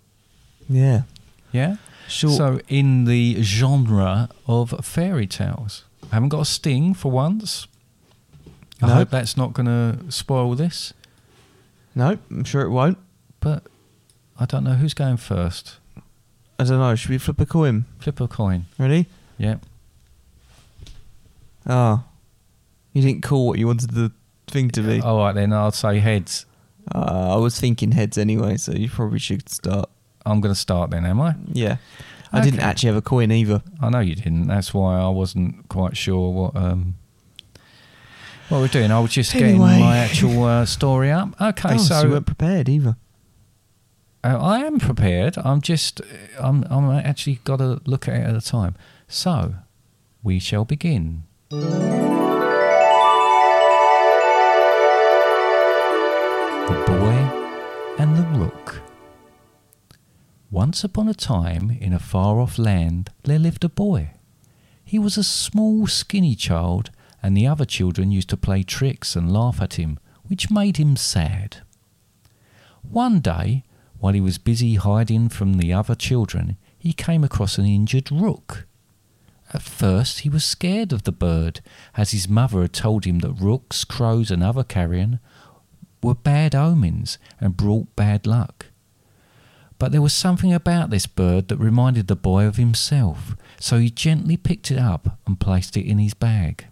Yeah. Yeah. Short. So in the genre of fairy tales, I haven't got a sting for once. I No. hope that's not going to spoil this. no, I'm sure it won't. But I don't know who's going first. I don't know. Should we flip a coin? Flip a coin. Ready? Yeah. Ah. You didn't call what you wanted the thing to be. All right then. I'll say heads. Uh, I was thinking heads anyway, so you probably should start. I'm going to start then, am I? Yeah. I didn't actually have a coin either. I know you didn't. That's why I wasn't quite sure what um what we're doing. I was just getting Anyway. my actual uh, story up. Okay, oh, so, so you weren't prepared either. uh, I am prepared. I'm just I'm I'm actually got to look at it at a time. So we shall begin. Once upon a time, in a far off land, there lived a boy. He was a small, skinny child, and the other children used to play tricks and laugh at him, which made him sad. One day, while he was busy hiding from the other children, he came across an injured rook. At first, he was scared of the bird, as his mother had told him that rooks, crows, and other carrion were bad omens and brought bad luck. But there was something about this bird that reminded the boy of himself, so he gently picked it up and placed it in his bag.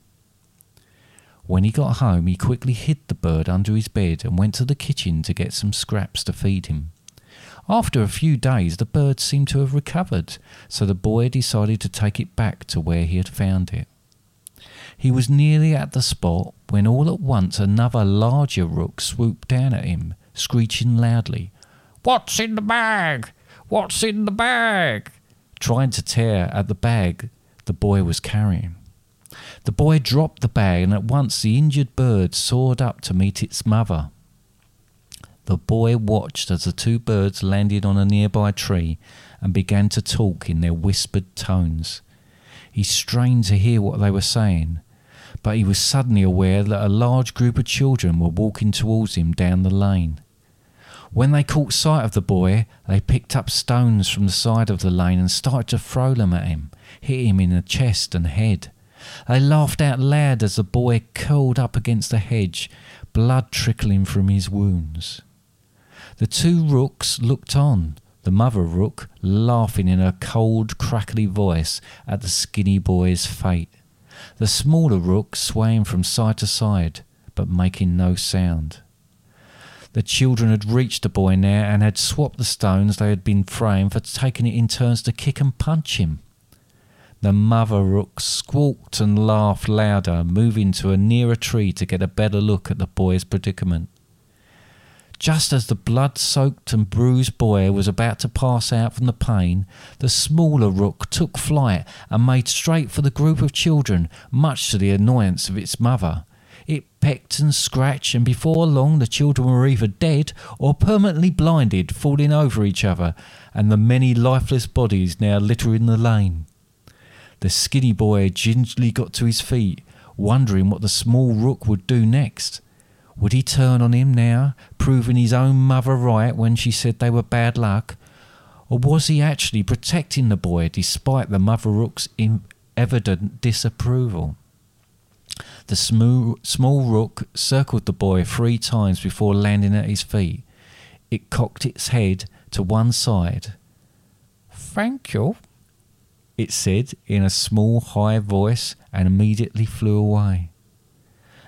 When he got home, he quickly hid the bird under his bed and went to the kitchen to get some scraps to feed him. After a few days, the bird seemed to have recovered, so the boy decided to take it back to where he had found it. He was nearly at the spot when all at once another larger rook swooped down at him, screeching loudly, What's in the bag? What's in the bag? trying to tear at the bag the boy was carrying. The boy dropped the bag, and at once the injured bird soared up to meet its mother. The boy watched as the two birds landed on a nearby tree and began to talk in their whispered tones. He strained to hear what they were saying, but he was suddenly aware that a large group of children were walking towards him down the lane. When they caught sight of the boy, they picked up stones from the side of the lane and started to throw them at him, hit him in the chest and head. They laughed out loud as the boy curled up against the hedge, blood trickling from his wounds. The two rooks looked on, the mother rook laughing in her cold, crackly voice at the skinny boy's fate, the smaller rook swaying from side to side, but making no sound. The children had reached the boy now and had swapped the stones they had been throwing for taking it in turns to kick and punch him. The mother rook squawked and laughed louder, moving to a nearer tree to get a better look at the boy's predicament. Just as the blood soaked and bruised boy was about to pass out from the pain, the smaller rook took flight and made straight for the group of children, much to the annoyance of its mother. It pecked and scratched, and before long the children were either dead or permanently blinded, falling over each other, and the many lifeless bodies now littering the lane. The skinny boy gingerly got to his feet, wondering what the small rook would do next. Would he turn on him now, proving his own mother right when she said they were bad luck? Or was he actually protecting the boy despite the mother rook's evident disapproval? The small, small rook circled the boy three times before landing at his feet. It cocked its head to one side. Thank you, it said in a small, high voice and immediately flew away.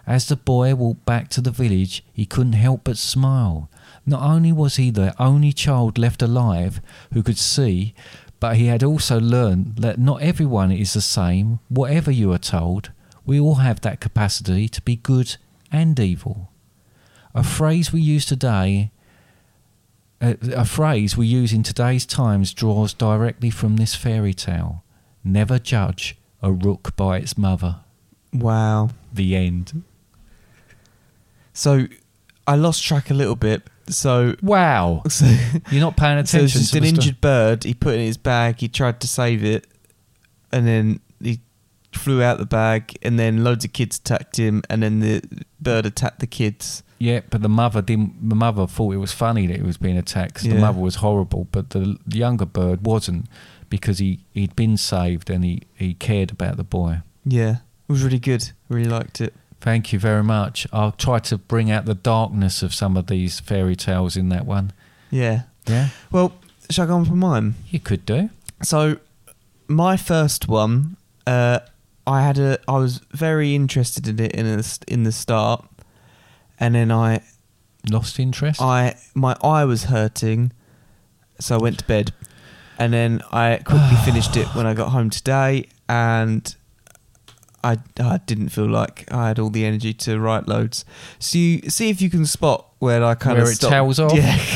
As the boy walked back to the village, he couldn't help but smile. Not only was he the only child left alive who could see, but he had also learned that not everyone is the same, whatever you are told. We all have that capacity to be good and evil. A phrase we use today, a, a phrase we use in today's times draws directly from this fairy tale. Never judge a rook by its mother. Wow. The end. So I lost track a little bit. So Wow. [LAUGHS] so, You're not paying so attention it's just to an injured bird. He put it in his bag. He tried to save it, and then he flew out the bag. And then loads of kids attacked him. And then the bird attacked the kids. Yeah, but the mother didn't. The mother thought it was funny that he was being attacked. 'cause The Yeah. mother was horrible, but the, the younger bird wasn't because he he'd been saved and he he cared about the boy. Yeah, it was really good. Really liked it. Thank you very much. I'll try to bring out the darkness of some of these fairy tales in that one. Yeah. Yeah, Well, shall I go on for mine? you could do. So, my first one, uh, I had a, I was very interested in it in a, in the start, and then I, Lost interest. I, my eye was hurting, so I went to bed, and then I quickly [SIGHS] finished it when I got home today, and I, I didn't feel like I had all the energy to write loads. So you see if you can spot where I kind Where of it stopped. tails off? Yeah. [LAUGHS]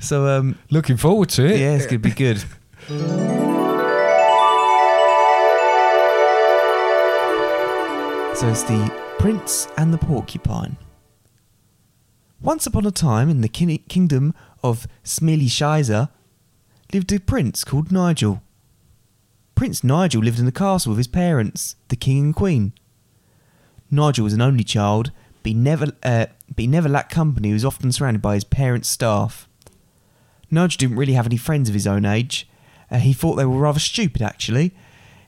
so um, Looking forward to it. yeah, it's gonna be good. [LAUGHS] So it's the Prince and the Porcupine. Once upon a time in the kin- kingdom of Smealy lived a prince called Nigel. Prince Nigel lived in a castle with his parents, the king and queen. Nigel was an only child, but he never, uh, but he never lacked company. He was often surrounded by his parents' staff. Nigel didn't really have any friends of his own age. Uh, he thought they were rather stupid, actually.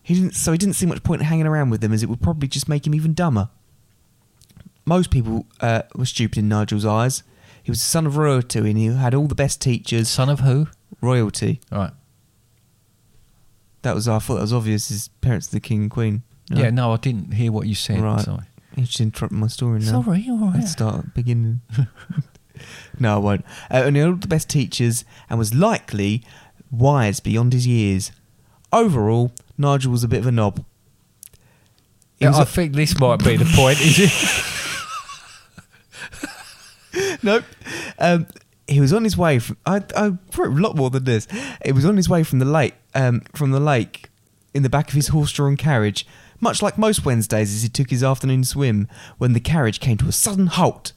He didn't, so he didn't see much point in hanging around with them, as it would probably just make him even dumber. most people uh, were stupid in Nigel's eyes. He was the son of royalty and he had all the best teachers. Son of who? Royalty. Right. That was, I thought that was obvious. His parents, are the king and queen. No? Yeah, no, I didn't hear what you said. Right. Sorry. You just interrupted my story now. Sorry, all right. Let's start beginning. [LAUGHS] no, I won't. Uh, and he had all the best teachers and was likely wise beyond his years. Overall, Nigel was a bit of a knob. He Yeah, was I a- think this might be the point, is it? [LAUGHS] nope. Um, he was on his way from. I, I wrote a lot more than this. He was on his way from the lake. Um, from the lake, in the back of his horse-drawn carriage, much like most Wednesdays as he took his afternoon swim. When the carriage came to a sudden halt.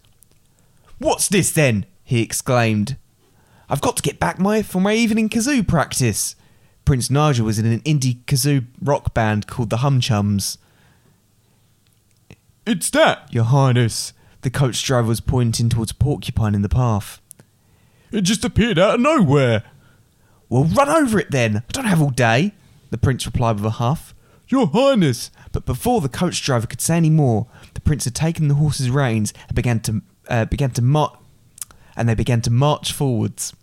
What's this then? he exclaimed. I've got to get back my for my evening kazoo practice. Prince Nigel was in an indie kazoo rock band called the Hum Chums. It's that, Your Highness. The coach driver was pointing towards a porcupine in the path. It just appeared out of nowhere. Well, run over it then. I don't have all day, the prince replied with a huff. Your Highness. But before the coach driver could say any more, the prince had taken the horse's reins and began to uh, began to march, and they began to march forwards.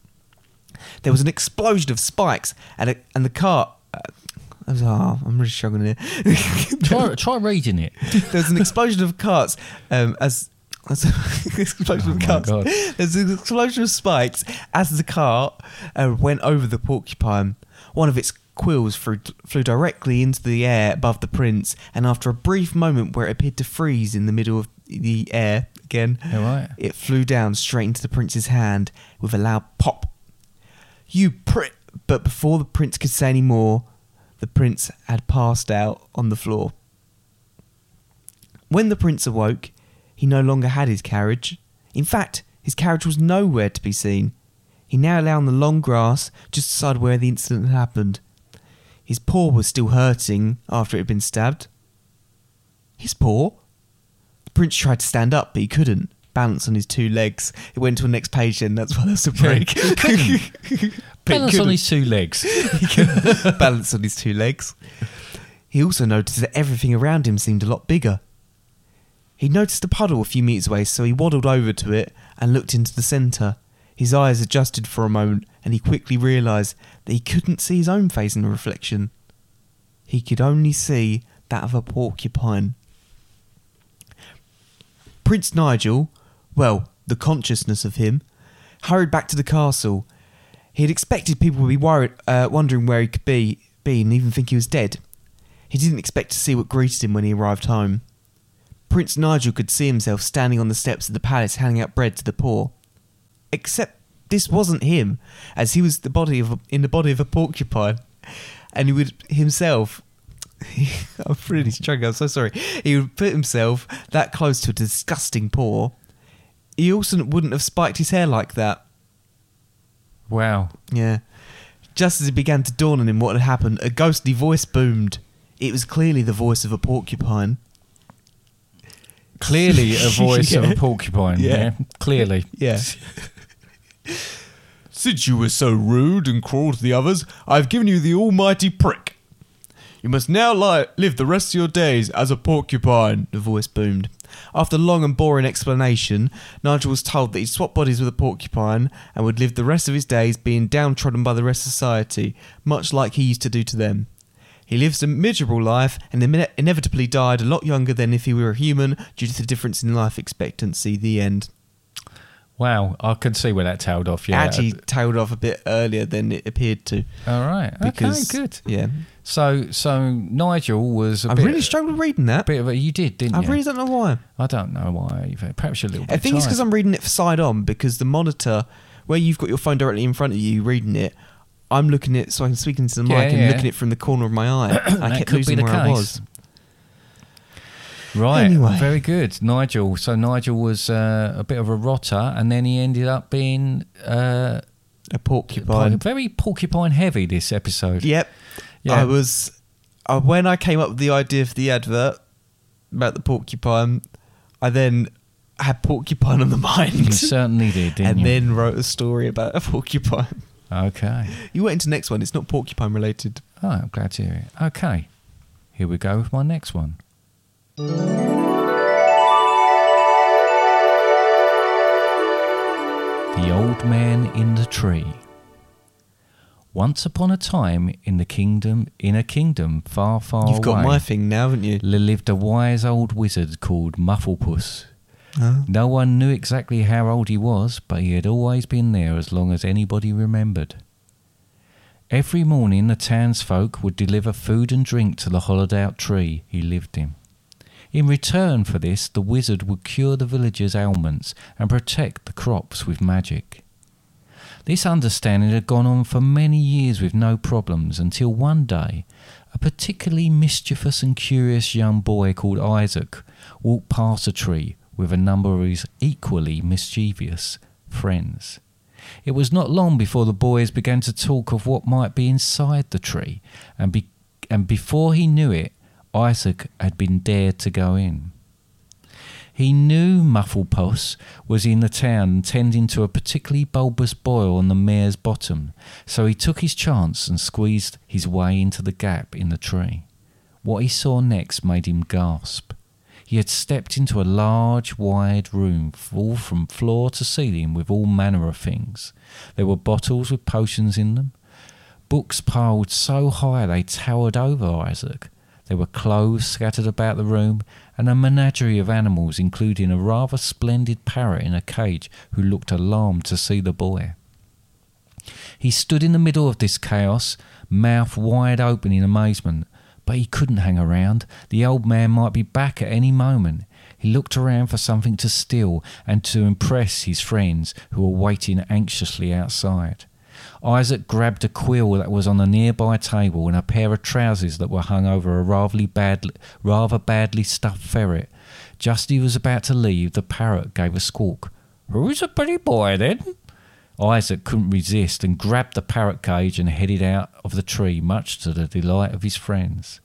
There was an explosion of spikes, and a, and the car. Uh, I was, oh, I'm really struggling here. [LAUGHS] try, try reading it. There was an explosion of carts um, as. [LAUGHS] explosion Oh of. There's an explosion of spikes as the cart uh, went over the porcupine. One of its quills flew, flew directly into the air above the prince, and after a brief moment where it appeared to freeze in the middle of the air again, right. it flew down straight into the prince's hand with a loud pop. You prick! But before the prince could say any more, the prince had passed out on the floor. When the prince awoke, he no longer had his carriage. In fact, his carriage was nowhere to be seen. He now lay on the long grass just beside where the incident had happened. His paw was still hurting after it had been stabbed. His paw? The prince tried to stand up, but he couldn't. Balance on his two legs. It went to the next page, and that's why there's a break. [LAUGHS] Balance on his two legs. [LAUGHS] balance on his two legs. He also noticed that everything around him seemed a lot bigger. He noticed a puddle a few metres away, so he waddled over to it and looked into the centre. His eyes adjusted for a moment, and he quickly realised that he couldn't see his own face in the reflection. He could only see that of a porcupine. Prince Nigel, well, the consciousness of him, hurried back to the castle. He had expected people would be worried, uh, wondering where he could be, be, and even think he was dead. He didn't expect to see what greeted him when he arrived home. Prince Nigel could see himself standing on the steps of the palace handing out bread to the poor. Except this wasn't him, as he was the body of a, in the body of a porcupine, and he would himself. [LAUGHS] I'm really struggling. I'm so sorry. He would put himself that close to a disgusting paw. He also wouldn't have spiked his hair like that. Wow. Yeah. Just as it began to dawn on him what had happened, a ghostly voice boomed. It was clearly the voice of a porcupine. Clearly a [LAUGHS] voice of a porcupine. Yeah. Yeah. Clearly. [LAUGHS] Yeah. Since you were so rude and cruel to the others, I've given you the almighty prick. You must now li- live the rest of your days as a porcupine, the voice boomed. After long and boring explanation, Nigel was told that he'd swap bodies with a porcupine and would live the rest of his days being downtrodden by the rest of society, much like he used to do to them. He lives a miserable life and inevitably died a lot younger than if he were a human due to the difference in life expectancy. The end. Wow. I can see where that tailed off. Yeah. Actually, tailed off a bit earlier than it appeared to. All right. Because, okay. Good. Yeah. So, so Nigel was a I bit, really struggled reading that. bit of a. You did, didn't I you? really don't know why. I don't know why. either. Perhaps you're a little bit. I think it's because I'm reading it side on because the monitor, where you've got your phone directly in front of you reading it, I'm looking at so I can speak into the mic Yeah, and yeah. looking at it from the corner of my eye. [COUGHS] I kept losing the where I case. was. Right. Anyway. Very good, Nigel. So Nigel was uh, a bit of a rotter, and then he ended up being uh, A porcupine. very porcupine heavy. This episode. Yep. Yeah. I was uh, when I came up with the idea for the advert about the porcupine. I then had porcupine on the [LAUGHS] mind. You certainly did, and you? then wrote a story about a porcupine. Okay. You went into next one. It's not porcupine related. Oh, I'm glad to hear it. Okay. Here we go with my next one. The Old Man in the Tree. Once upon a time, in the kingdom, in a kingdom far, far You've away, got my thing now, haven't you? there lived a wise old wizard called Mufflepuss. No one knew exactly how old he was, but he had always been there as long as anybody remembered. Every morning, the townsfolk would deliver food and drink to the hollowed out tree he lived in. In return for this, the wizard would cure the villagers' ailments and protect the crops with magic. This understanding had gone on for many years with no problems until one day a particularly mischievous and curious young boy called Isaac walked past a tree with a number of his equally mischievous friends. It was not long before the boys began to talk of what might be inside the tree, and, be- and before he knew it, Isaac had been dared to go in. He knew Mufflepuss was in the town tending to a particularly bulbous boil on the mare's bottom, so he took his chance and squeezed his way into the gap in the tree. What he saw next made him gasp. He had stepped into a large, wide room full from floor to ceiling with all manner of things. There were bottles with potions in them, books piled so high they towered over Isaac. There were clothes scattered about the room, and a menagerie of animals, including a rather splendid parrot in a cage who looked alarmed to see the boy. He stood in the middle of this chaos, mouth wide open in amazement, but he couldn't hang around. The old man might be back at any moment. He looked around for something to steal and to impress his friends who were waiting anxiously outside. Isaac grabbed a quill that was on a nearby table and a pair of trousers that were hung over a rather, badly, rather badly stuffed ferret. Just as he was about to leave, the parrot gave a squawk. Who's a pretty boy then? Isaac couldn't resist and grabbed the parrot cage and headed out of the tree, much to the delight of his friends.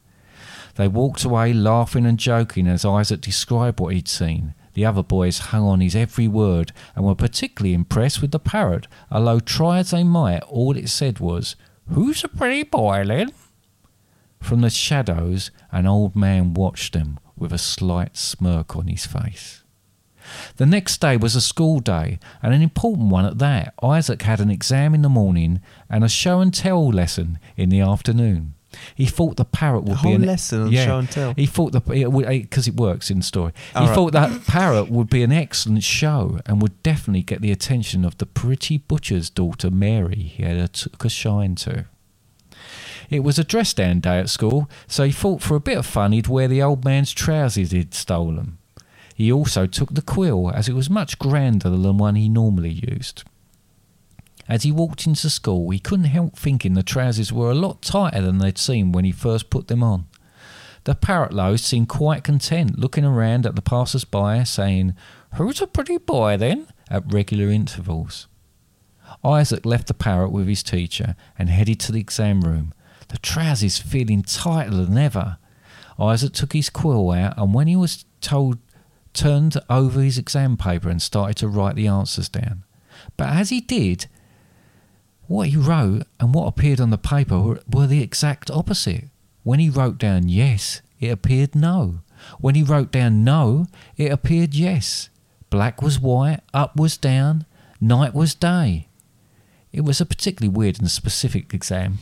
They walked away laughing and joking as Isaac described what he'd seen. The other boys hung on his every word and were particularly impressed with the parrot, although try as they might, all it said was, Who's a pretty boy, then? From the shadows, an old man watched them with a slight smirk on his face. The next day was a school day, and an important one at that. Isaac had an exam in the morning and a show and tell lesson in the afternoon. He thought the parrot would A be an lesson on show and tell? He thought the because it works in the story. He All right. thought that parrot would be an excellent show and would definitely get the attention of the pretty butcher's daughter Mary. He had a, took a shine to. It was a dress down day at school, so he thought for a bit of fun he'd wear the old man's trousers he'd stolen. He also took the quill, as it was much grander than the one he normally used. As he walked into school, he couldn't help thinking the trousers were a lot tighter than they'd seemed when he first put them on. The parrot seemed quite content, looking around at the passers by, saying, Who's a pretty boy then? at regular intervals. Isaac left the parrot with his teacher and headed to the exam room, the trousers feeling tighter than ever. Isaac took his quill out and when he was told turned over his exam paper and started to write the answers down. But as he did, what he wrote and what appeared on the paper were, were the exact opposite. When he wrote down yes, it appeared no. When he wrote down no, it appeared yes. Black was white, up was down, night was day. It was a particularly weird and specific exam.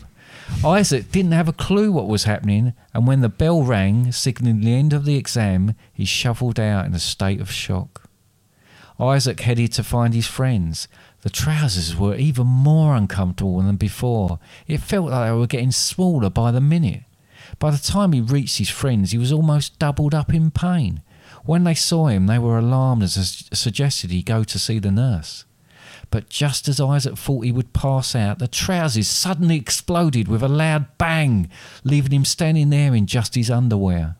Isaac didn't have a clue what was happening, and when the bell rang, signalling the end of the exam, he shuffled out in a state of shock. Isaac headed to find his friends. The trousers were even more uncomfortable than before. It felt like they were getting smaller by the minute. By the time he reached his friends, he was almost doubled up in pain. When they saw him, they were alarmed and su- suggested he go to see the nurse. But just as Isaac thought he would pass out, the trousers suddenly exploded with a loud bang, leaving him standing there in just his underwear.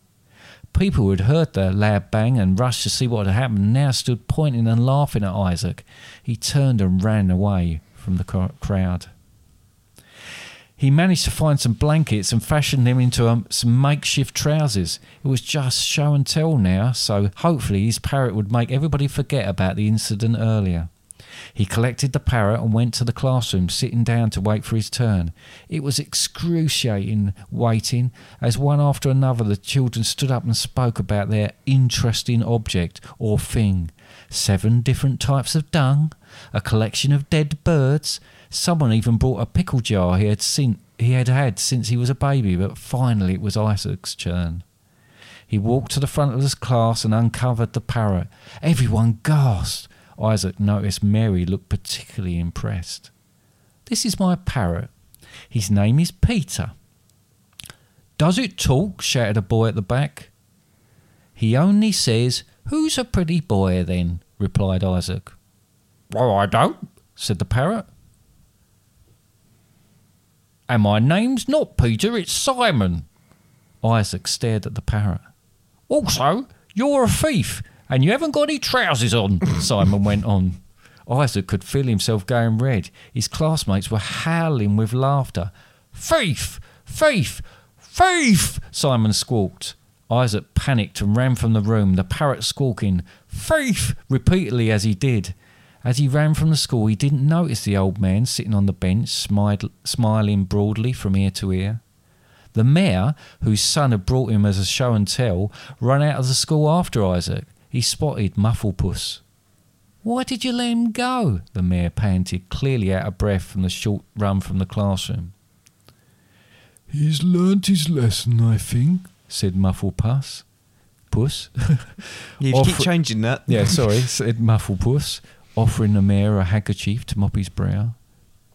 People who had heard the loud bang and rushed to see what had happened now stood pointing and laughing at Isaac. He turned and ran away from the crowd. He managed to find some blankets and fashioned them into um, some makeshift trousers. It was just show and tell now, so hopefully his parrot would make everybody forget about the incident earlier. He collected the parrot and went to the classroom, sitting down to wait for his turn. It was excruciating waiting, as one after another the children stood up and spoke about their interesting object or thing. Seven different types of dung, a collection of dead birds. Someone even brought a pickle jar he had seen, he had had since he was a baby, but finally it was Isaac's turn. He walked to the front of his class and uncovered the parrot. Everyone gasped. Isaac noticed Mary looked particularly impressed. This is my parrot. His name is Peter. Does it talk? shouted a boy at the back. He only says, Who's a pretty boy then? replied Isaac. Well, I don't, said the parrot. And my name's not Peter, it's Simon. Isaac stared at the parrot. Also, you're a thief, and you haven't got any trousers on, Simon went on. Isaac could feel himself going red. His classmates were howling with laughter. Thief! Thief! Thief! Simon squawked. Isaac panicked and ran from the room, the parrot squawking, Thief! repeatedly as he did. As he ran from the school, he didn't notice the old man sitting on the bench, smiling broadly from ear to ear. The mayor, whose son had brought him as a show and tell, ran out of the school after Isaac. He spotted Mufflepuss. Why did you let him go? The mayor panted, clearly out of breath from the short run from the classroom. He's learnt his lesson, I think. said Mufflepuss. Puss? You Offer- keep changing that. [LAUGHS] yeah, sorry, said Mufflepuss, offering the mayor a handkerchief to mop his brow.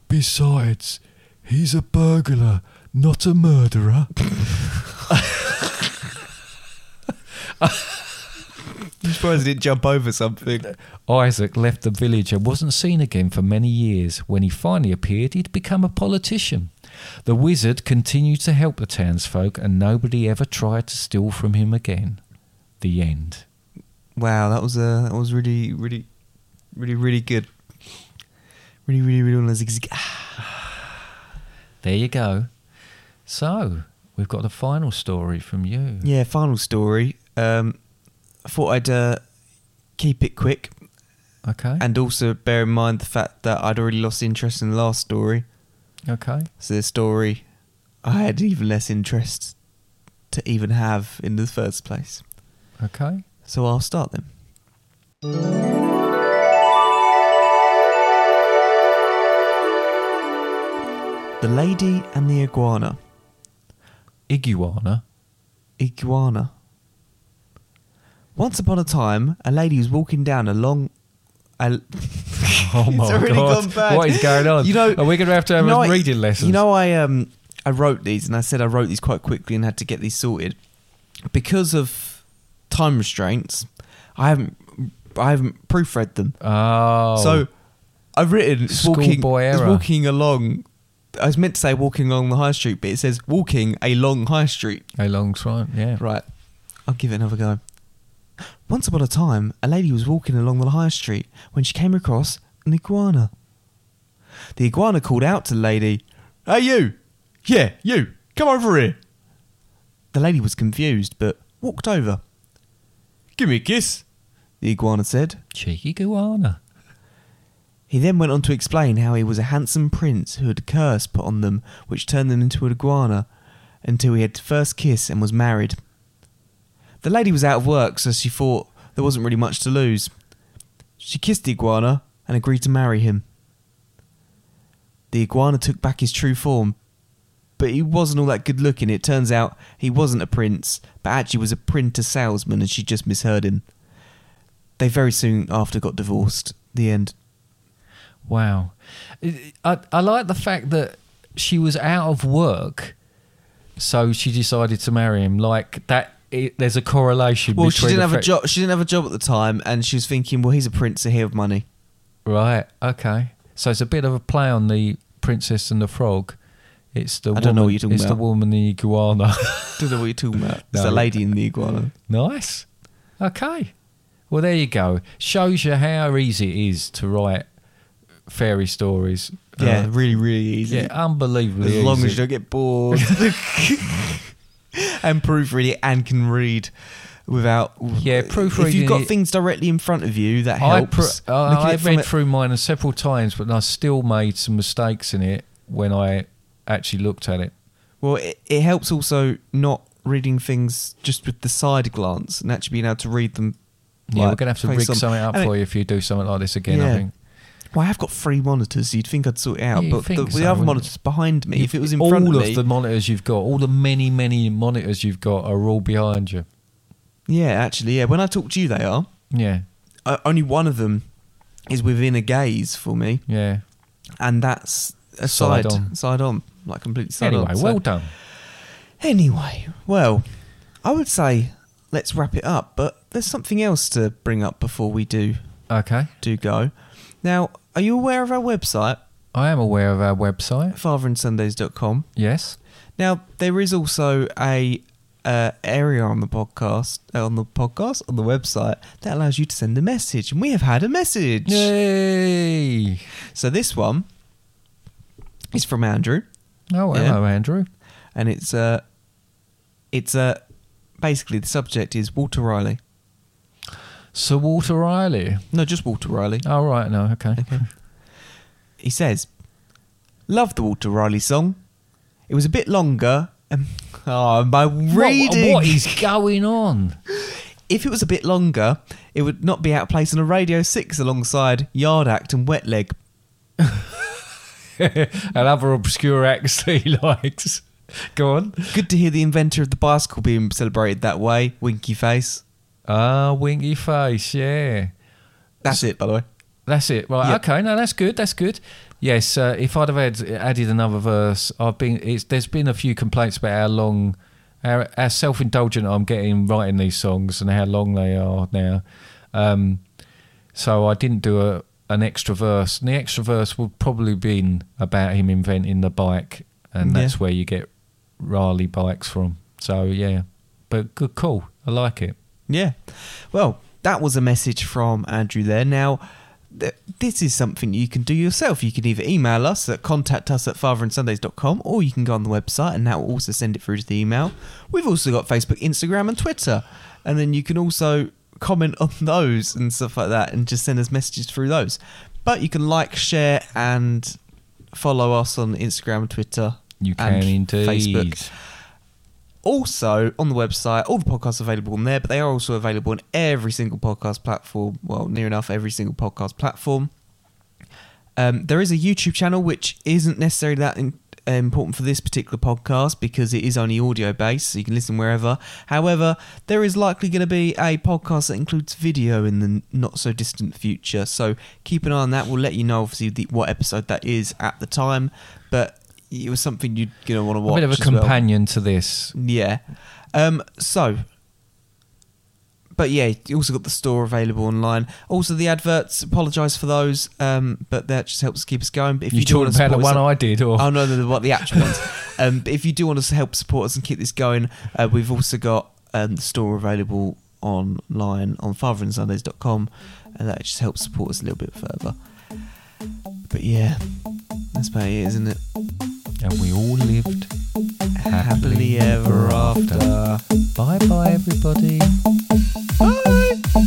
Besides, he's a burglar, not a murderer. [LAUGHS] [LAUGHS] I'm surprised he didn't jump over something. Isaac left the village and wasn't seen again for many years. When he finally appeared, he'd become a politician. The wizard continued to help the townsfolk, and nobody ever tried to steal from him again. The end. Wow, that was uh, that was really, really, really, really good. Really, really, really. really [SIGHS] There you go. So, we've got the final story from you. yeah, final story. Um, I thought I'd uh, keep it quick Okay. and also bear in mind the fact that I'd already lost interest in the last story. okay. So the story I had even less interest to even have in the first place. Okay. So I'll start then. The Lady and the Iguana. Iguana. Iguana. Once upon a time, a lady was walking down a long. A, [LAUGHS] Oh [LAUGHS] my already god! gone bad. What is going on? You know- are we going to have to have you know a I- reading lesson? You know, I um, I wrote these, and I said I wrote these quite quickly and had to get these sorted because of time restraints. I haven't, I haven't proofread them. Oh. So I've written walking, Schoolboy it's error. walking along. I was meant to say walking along the high street, but it says walking a long high street. a long time. Yeah. Right, I'll give it another go. Once upon a time, a lady was walking along the high street when she came across an iguana. The iguana called out to the lady, Hey, you! Yeah, you! Come over here! The lady was confused, but walked over. Give me a kiss, the iguana said. Cheeky iguana. He then went on to explain how he was a handsome prince who had a curse put on them which turned them into an iguana until he had first kiss and was married. The lady was out of work, so she thought there wasn't really much to lose. She kissed the iguana and agreed to marry him. The iguana took back his true form, but he wasn't all that good looking. It turns out he wasn't a prince, but actually was a printer salesman and she just misheard him. They very soon after got divorced. The end. Wow. I, I, like the fact that she was out of work, so she decided to marry him. Like that, it, there's a correlation. Well, she didn't the have a job. She didn't have a job at the time, and she was thinking, "Well, he's a prince, so he have money." Right. Okay. So it's a bit of a play on the Princess and the Frog. It's the I woman, don't know what you're talking it's about. the woman, the iguana. [LAUGHS] Don't know what you're talking about. It's No. a lady in the iguana. nice. Okay. Well, there you go. Shows you how easy it is to write fairy stories. Yeah, Uh, really, really easy. yeah, unbelievably as long easy. as you don't get bored [LAUGHS] [LAUGHS] [LAUGHS] and proofread it and can read. without. Yeah, proofreading. If you've got it- things directly in front of you, that I, helps. uh, Looking at I it read through mine several times, but I still made some mistakes in it when I actually looked at it. Well, it, it helps also not reading things just with the side glance and actually being able to read them. Yeah, like, we're gonna have to rig something up And for it- you if you do something like this again. I Yeah. think. Well, I have got three monitors. So you'd think I'd sort it out, Yeah, but the, think the so, other wouldn't monitors behind me. If it was in all front of of me, the monitors you've got, all the many many monitors you've got, are all behind you. yeah, actually, yeah. When I talk to you, they are. Yeah, Uh, only one of them is within a gaze for me, yeah. and that's a Side side, on. side on, like completely side Anyway, on. So- well done. Anyway, well, I would say let's wrap it up, but there's something else to bring up before we do Okay, do go. Now, are you aware of our website, I am aware of our website. fatherandsundays.com? Yes. Now, there is also a uh, area on the podcast, uh, on the podcast, on the website that allows you to send a message, and we have had a message. Yay! So this one is from Andrew, Oh, Yeah. hello, Andrew. and it's uh, it's uh, basically the subject is Walter Riley. Sir Walter Riley. No, just Walter Riley. Oh, right, no, okay. Okay. He says, "Love the Walter Riley song. It was a bit longer." And, oh, my What- reading. what is going on? If it was a bit longer, it would not be out of place on a Radio 6 alongside Yard Act and Wet Leg. [LAUGHS] and other obscure acts that he likes. Go on. Good to hear the inventor of the bicycle being celebrated that way. Winky face. Ah, winky face, yeah. That's it, by the way. That's it. Right. Yep. Okay. No, that's good. That's good. Yes. Uh, if I'd have had, added another verse, I've been. It's, there's been a few complaints about how long, how, how self-indulgent I'm getting writing these songs and how long they are now. Um, so I didn't do a an extra verse. And the extra verse would probably been about him inventing the bike, and Yeah. that's where you get Riley bikes from. So yeah, but good call. I like it. Yeah. Well, that was a message from Andrew there. Now, th- this is something you can do yourself. You can either email us at contact us at fatherandsundays.com or you can go on the website and that will also send it through to the email. We've also got Facebook, Instagram, and Twitter. And then you can also comment [LAUGHS] on those and stuff like that and just send us messages through those. But you can like, share, and follow us on Instagram, Twitter, You can and indeed. Facebook. Also, on the website, all the podcasts are available on there, but they are also available on every single podcast platform. Well, near enough every single podcast platform. Um, there is a YouTube channel which isn't necessarily that in, important for this particular podcast because it is only audio based, so you can listen wherever. However, there is likely going to be a podcast that includes video in the not so distant future, so keep an eye on that. We'll let you know, obviously, the, what episode that is at the time, but it was something you're going to want to watch. A bit of a as well. companion to this. Yeah. Um, so, but yeah, you also got the store available online. Also, the adverts. Apologise for those, um, but that just helps keep us going. But if You you, do want to about the support one us, I did, or oh no, no, what the actual ones. [LAUGHS] Um, but if you do want to help support us and keep this going, uh, we've also got um, the store available online on fatherandsundays.com, and that just helps support us a little bit further. But yeah, that's about it, isn't it? And we all lived Happily ever after. Bye bye, everybody. Mom